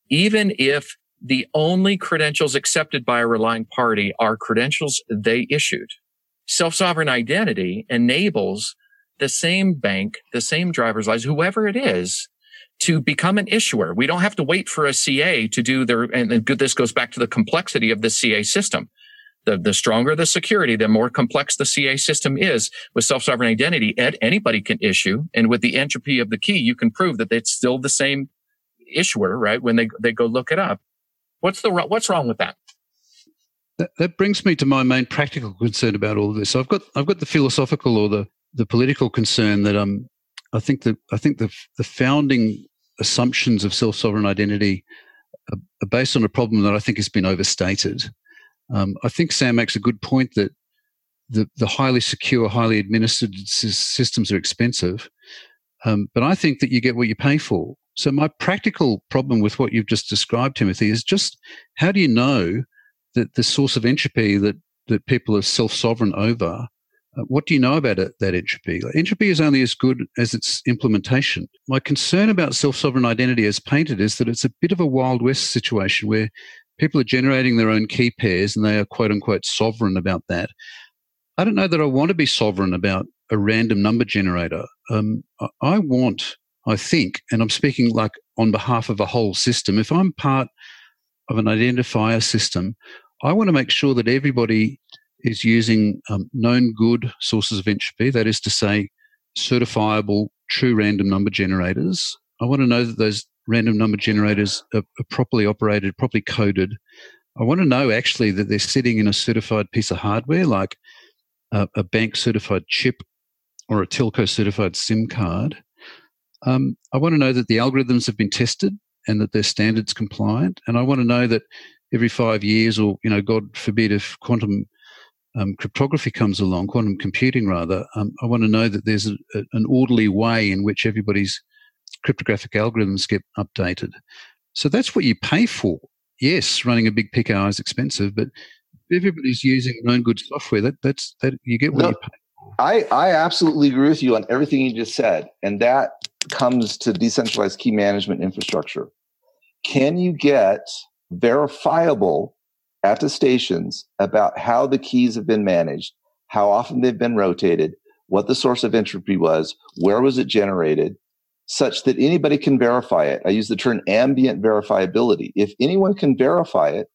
even if the only credentials accepted by a relying party are credentials they issued, self-sovereign identity enables the same bank, the same driver's license, whoever it is, to become an issuer. We don't have to wait for a CA to do their, and this goes back to the complexity of the CA system the, the stronger the security, the more complex the CA system is with self-sovereign identity. Ed, anybody can issue. And with the entropy of the key, you can prove that it's still the same issuer, right? When they, they go look it up. What's the, what's wrong with that? That, that brings me to my main practical concern about all of this. I've got, I've got the philosophical or the, the political concern that, um, I think that, I think the, the founding assumptions of self sovereign identity are, based on a problem that I think has been overstated. Um, I think Sam makes a good point that the, the highly secure, highly administered systems are expensive. Um, but I think that you get what you pay for. So my practical problem with what you've just described, Timothy, is just how do you know that the source of entropy that, that people are self-sovereign over, uh, what do you know about it, that entropy? Entropy is only as good as its implementation. My concern about self-sovereign identity as painted is that it's a bit of a Wild West situation where people are generating their own key pairs and they are quote unquote sovereign about that. I don't know that I want to be sovereign about a random number generator. Um, I want, I think, and I'm speaking like on behalf of a whole system. If I'm part of an identifier system, I want to make sure that everybody is using um, known good sources of entropy, that is to say, certifiable true random number generators. I want to know that those random number generators are, are properly operated, properly coded. I want to know actually that they're sitting in a certified piece of hardware like a, a bank certified chip or a telco certified SIM card. Um, I want to know that the algorithms have been tested and that they're standards compliant. And I want to know that every five years, or you know, God forbid, if quantum um, cryptography comes along, quantum computing rather, um, I want to know that there's a, a, an orderly way in which everybody's cryptographic algorithms get updated. So that's what you pay for. Yes, running a big PKI is expensive, but everybody's using known good software, that that's that you get what no, you pay. I I absolutely agree with you on everything you just said, and that comes to decentralized key management infrastructure. Can you get verifiable attestations about how the keys have been managed, how often they've been rotated, what the source of entropy was, where was it generated, such that anybody can verify it. I use the term ambient verifiability. If anyone can verify it,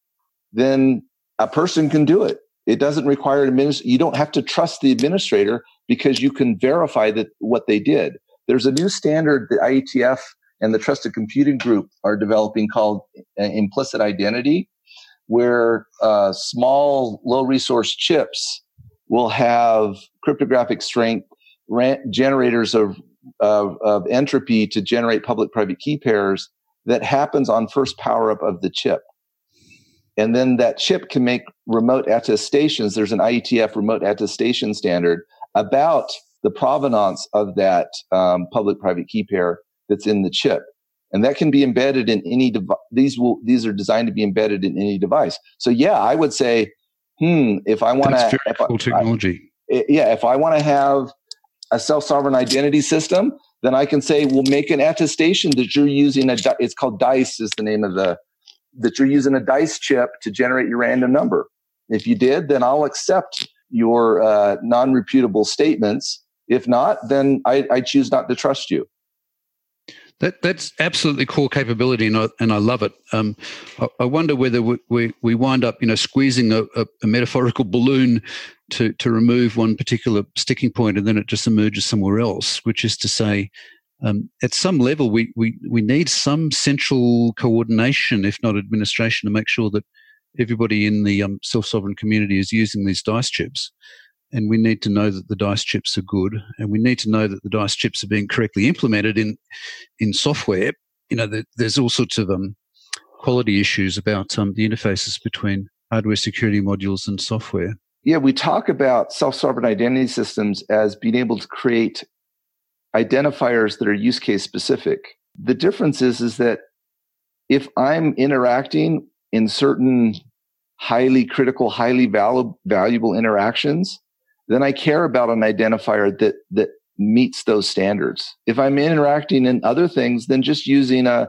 then a person can do it. It doesn't require an administrator. You don't have to trust the administrator because you can verify that what they did. There's a new standard that IETF and the Trusted Computing Group are developing called uh, implicit identity, where uh, small, low resource chips will have cryptographic strength generators of, of, of entropy to generate public private key pairs that happens on first power up of the chip. And then that chip can make remote attestations. There's an IETF remote attestation standard about the provenance of that um, public-private key pair that's in the chip, and that can be embedded in any device. These will these are designed to be embedded in any device. So yeah, I would say, hmm, if I want to, cool technology. I, yeah, if I want to have a self-sovereign identity system, then I can say, we'll make an attestation that you're using a. It's called Dice is the name of the that you're using a dice chip to generate your random number. If you did, then I'll accept your uh, non-reputable statements. If not, then I, I, choose not to trust you. That that's absolutely core capability, and I, and I love it. Um, I, I, wonder whether we, we, we, wind up, you know, squeezing a, a, a, metaphorical balloon to to remove one particular sticking point, and then it just emerges somewhere else. Which is to say, um, at some level, we, we, we need some central coordination, if not administration, to make sure that everybody in the um, self sovereign community is using these dice chips. And we need to know that the dice chips are good, and we need to know that the dice chips are being correctly implemented in in software. You know, the, there's all sorts of um, quality issues about um, the interfaces between hardware security modules and software. Yeah, we talk about self sovereign identity systems as being able to create identifiers that are use case specific. The difference is, is that if I'm interacting in certain highly critical, highly valu- valuable interactions, then I care about an identifier that, that meets those standards. If I'm interacting in other things, then just using a,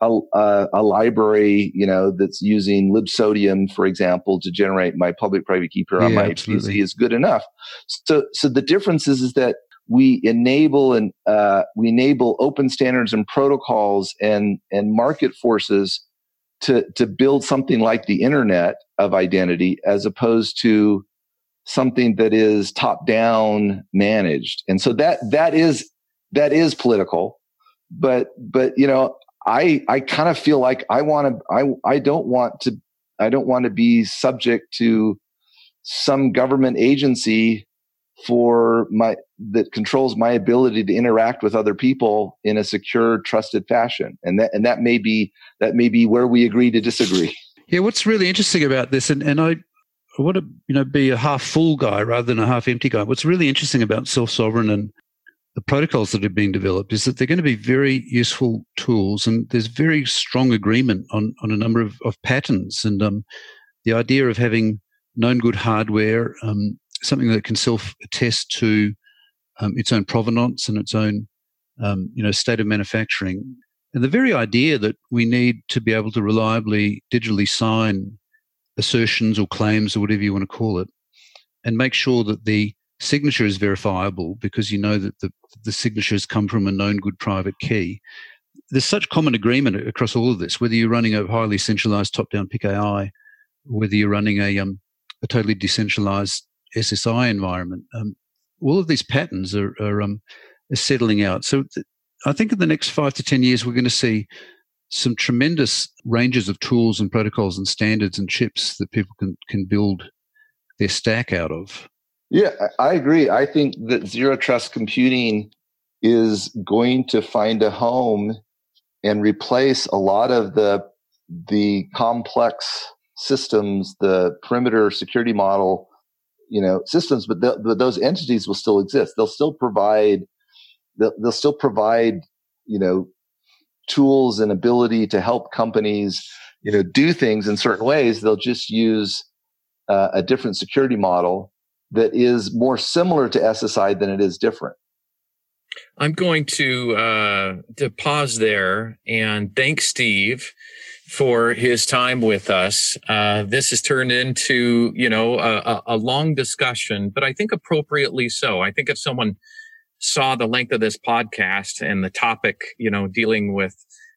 a, a, a library, you know, that's using libsodium, for example, to generate my public private key pair on my absolutely. PC is good enough. So, so the difference is, is that we enable and uh, we enable open standards and protocols and and market forces to to build something like the internet of identity as opposed to something that is top down managed and so that that is that is political but but you know i i kind of feel like i want to i i don't want to i don't want to be subject to some government agency for my that controls my ability to interact with other people in a secure trusted fashion. And that and that may be that may be where we agree to disagree. Yeah what's really interesting about this and and i I want to you know be a half full guy rather than a half empty guy. What's really interesting about self sovereign and the protocols that are being developed is that they're going to be very useful tools and there's very strong agreement on on a number of, of patterns and um, the idea of having known good hardware um, something that can self attest to um, its own provenance and its own um, you know state of manufacturing. And the very idea that we need to be able to reliably digitally sign assertions or claims or whatever you want to call it, and make sure that the signature is verifiable because you know that the, the signatures come from a known good private key. There's such common agreement across all of this, whether you're running a highly centralized top-down PKI, whether you're running a, um, a totally decentralized SSI environment. Um, all of these patterns are, are, um, are settling out. So th- I think in the next five to 10 years, we're going to see some tremendous ranges of tools and protocols and standards and chips that people can, can build their stack out of. Yeah, I agree. I think that zero trust computing is going to find a home and replace a lot of the the complex systems, the perimeter security model you know systems but, the, but those entities will still exist they'll still provide they'll, they'll still provide you know tools and ability to help companies you know do things in certain ways they'll just use uh, a different security model that is more similar to ssi than it is different i'm going to uh, to pause there and thank steve for his time with us. Uh, this has turned into, you know, a, a, long discussion, but I think appropriately so. I think if someone saw the length of this podcast and the topic, you know, dealing with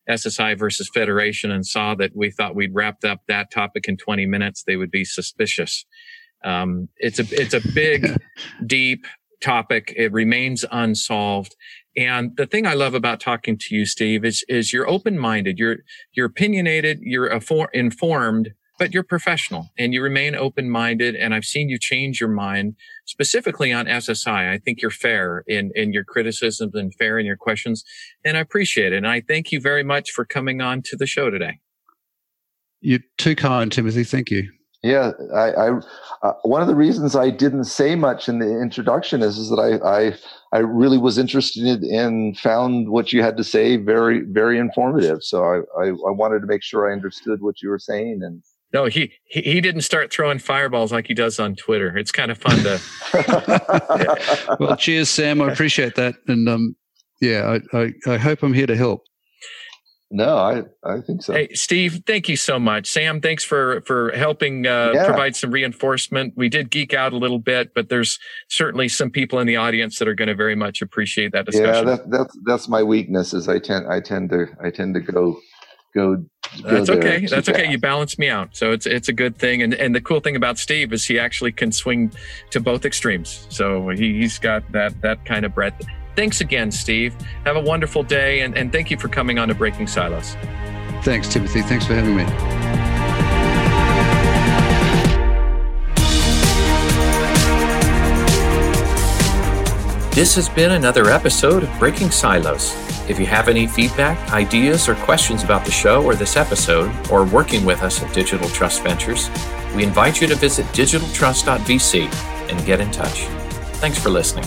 SSI versus Federation and saw that we thought we'd wrapped up that topic in 20 minutes, they would be suspicious. Um, it's a, it's a big, deep topic. It remains unsolved. And the thing I love about talking to you, Steve, is is you're open minded, you're you're opinionated, you're informed, but you're professional and you remain open minded. And I've seen you change your mind specifically on SSI. I think you're fair in in your criticisms and fair in your questions, and I appreciate it. And I thank you very much for coming on to the show today. You're too kind, Timothy. Thank you. Yeah, I, I uh, one of the reasons I didn't say much in the introduction is, is that I, I I really was interested in found what you had to say very very informative. So I, I, I wanted to make sure I understood what you were saying and. No, he, he he didn't start throwing fireballs like he does on Twitter. It's kind of fun to. yeah. Well, cheers, Sam. I appreciate that, and um, yeah, I, I I hope I'm here to help. No, I, I think so. Hey, Steve, thank you so much. Sam, thanks for for helping uh, yeah. provide some reinforcement. We did geek out a little bit, but there's certainly some people in the audience that are going to very much appreciate that discussion. Yeah, that, that's that's my weakness. Is I tend I tend to I tend to go go. go that's okay. That's okay. You balance me out, so it's it's a good thing. And and the cool thing about Steve is he actually can swing to both extremes. So he, he's got that that kind of breadth. Thanks again, Steve. Have a wonderful day, and, and thank you for coming on to Breaking Silos. Thanks, Timothy. Thanks for having me. This has been another episode of Breaking Silos. If you have any feedback, ideas, or questions about the show or this episode, or working with us at Digital Trust Ventures, we invite you to visit digitaltrust.vc and get in touch. Thanks for listening.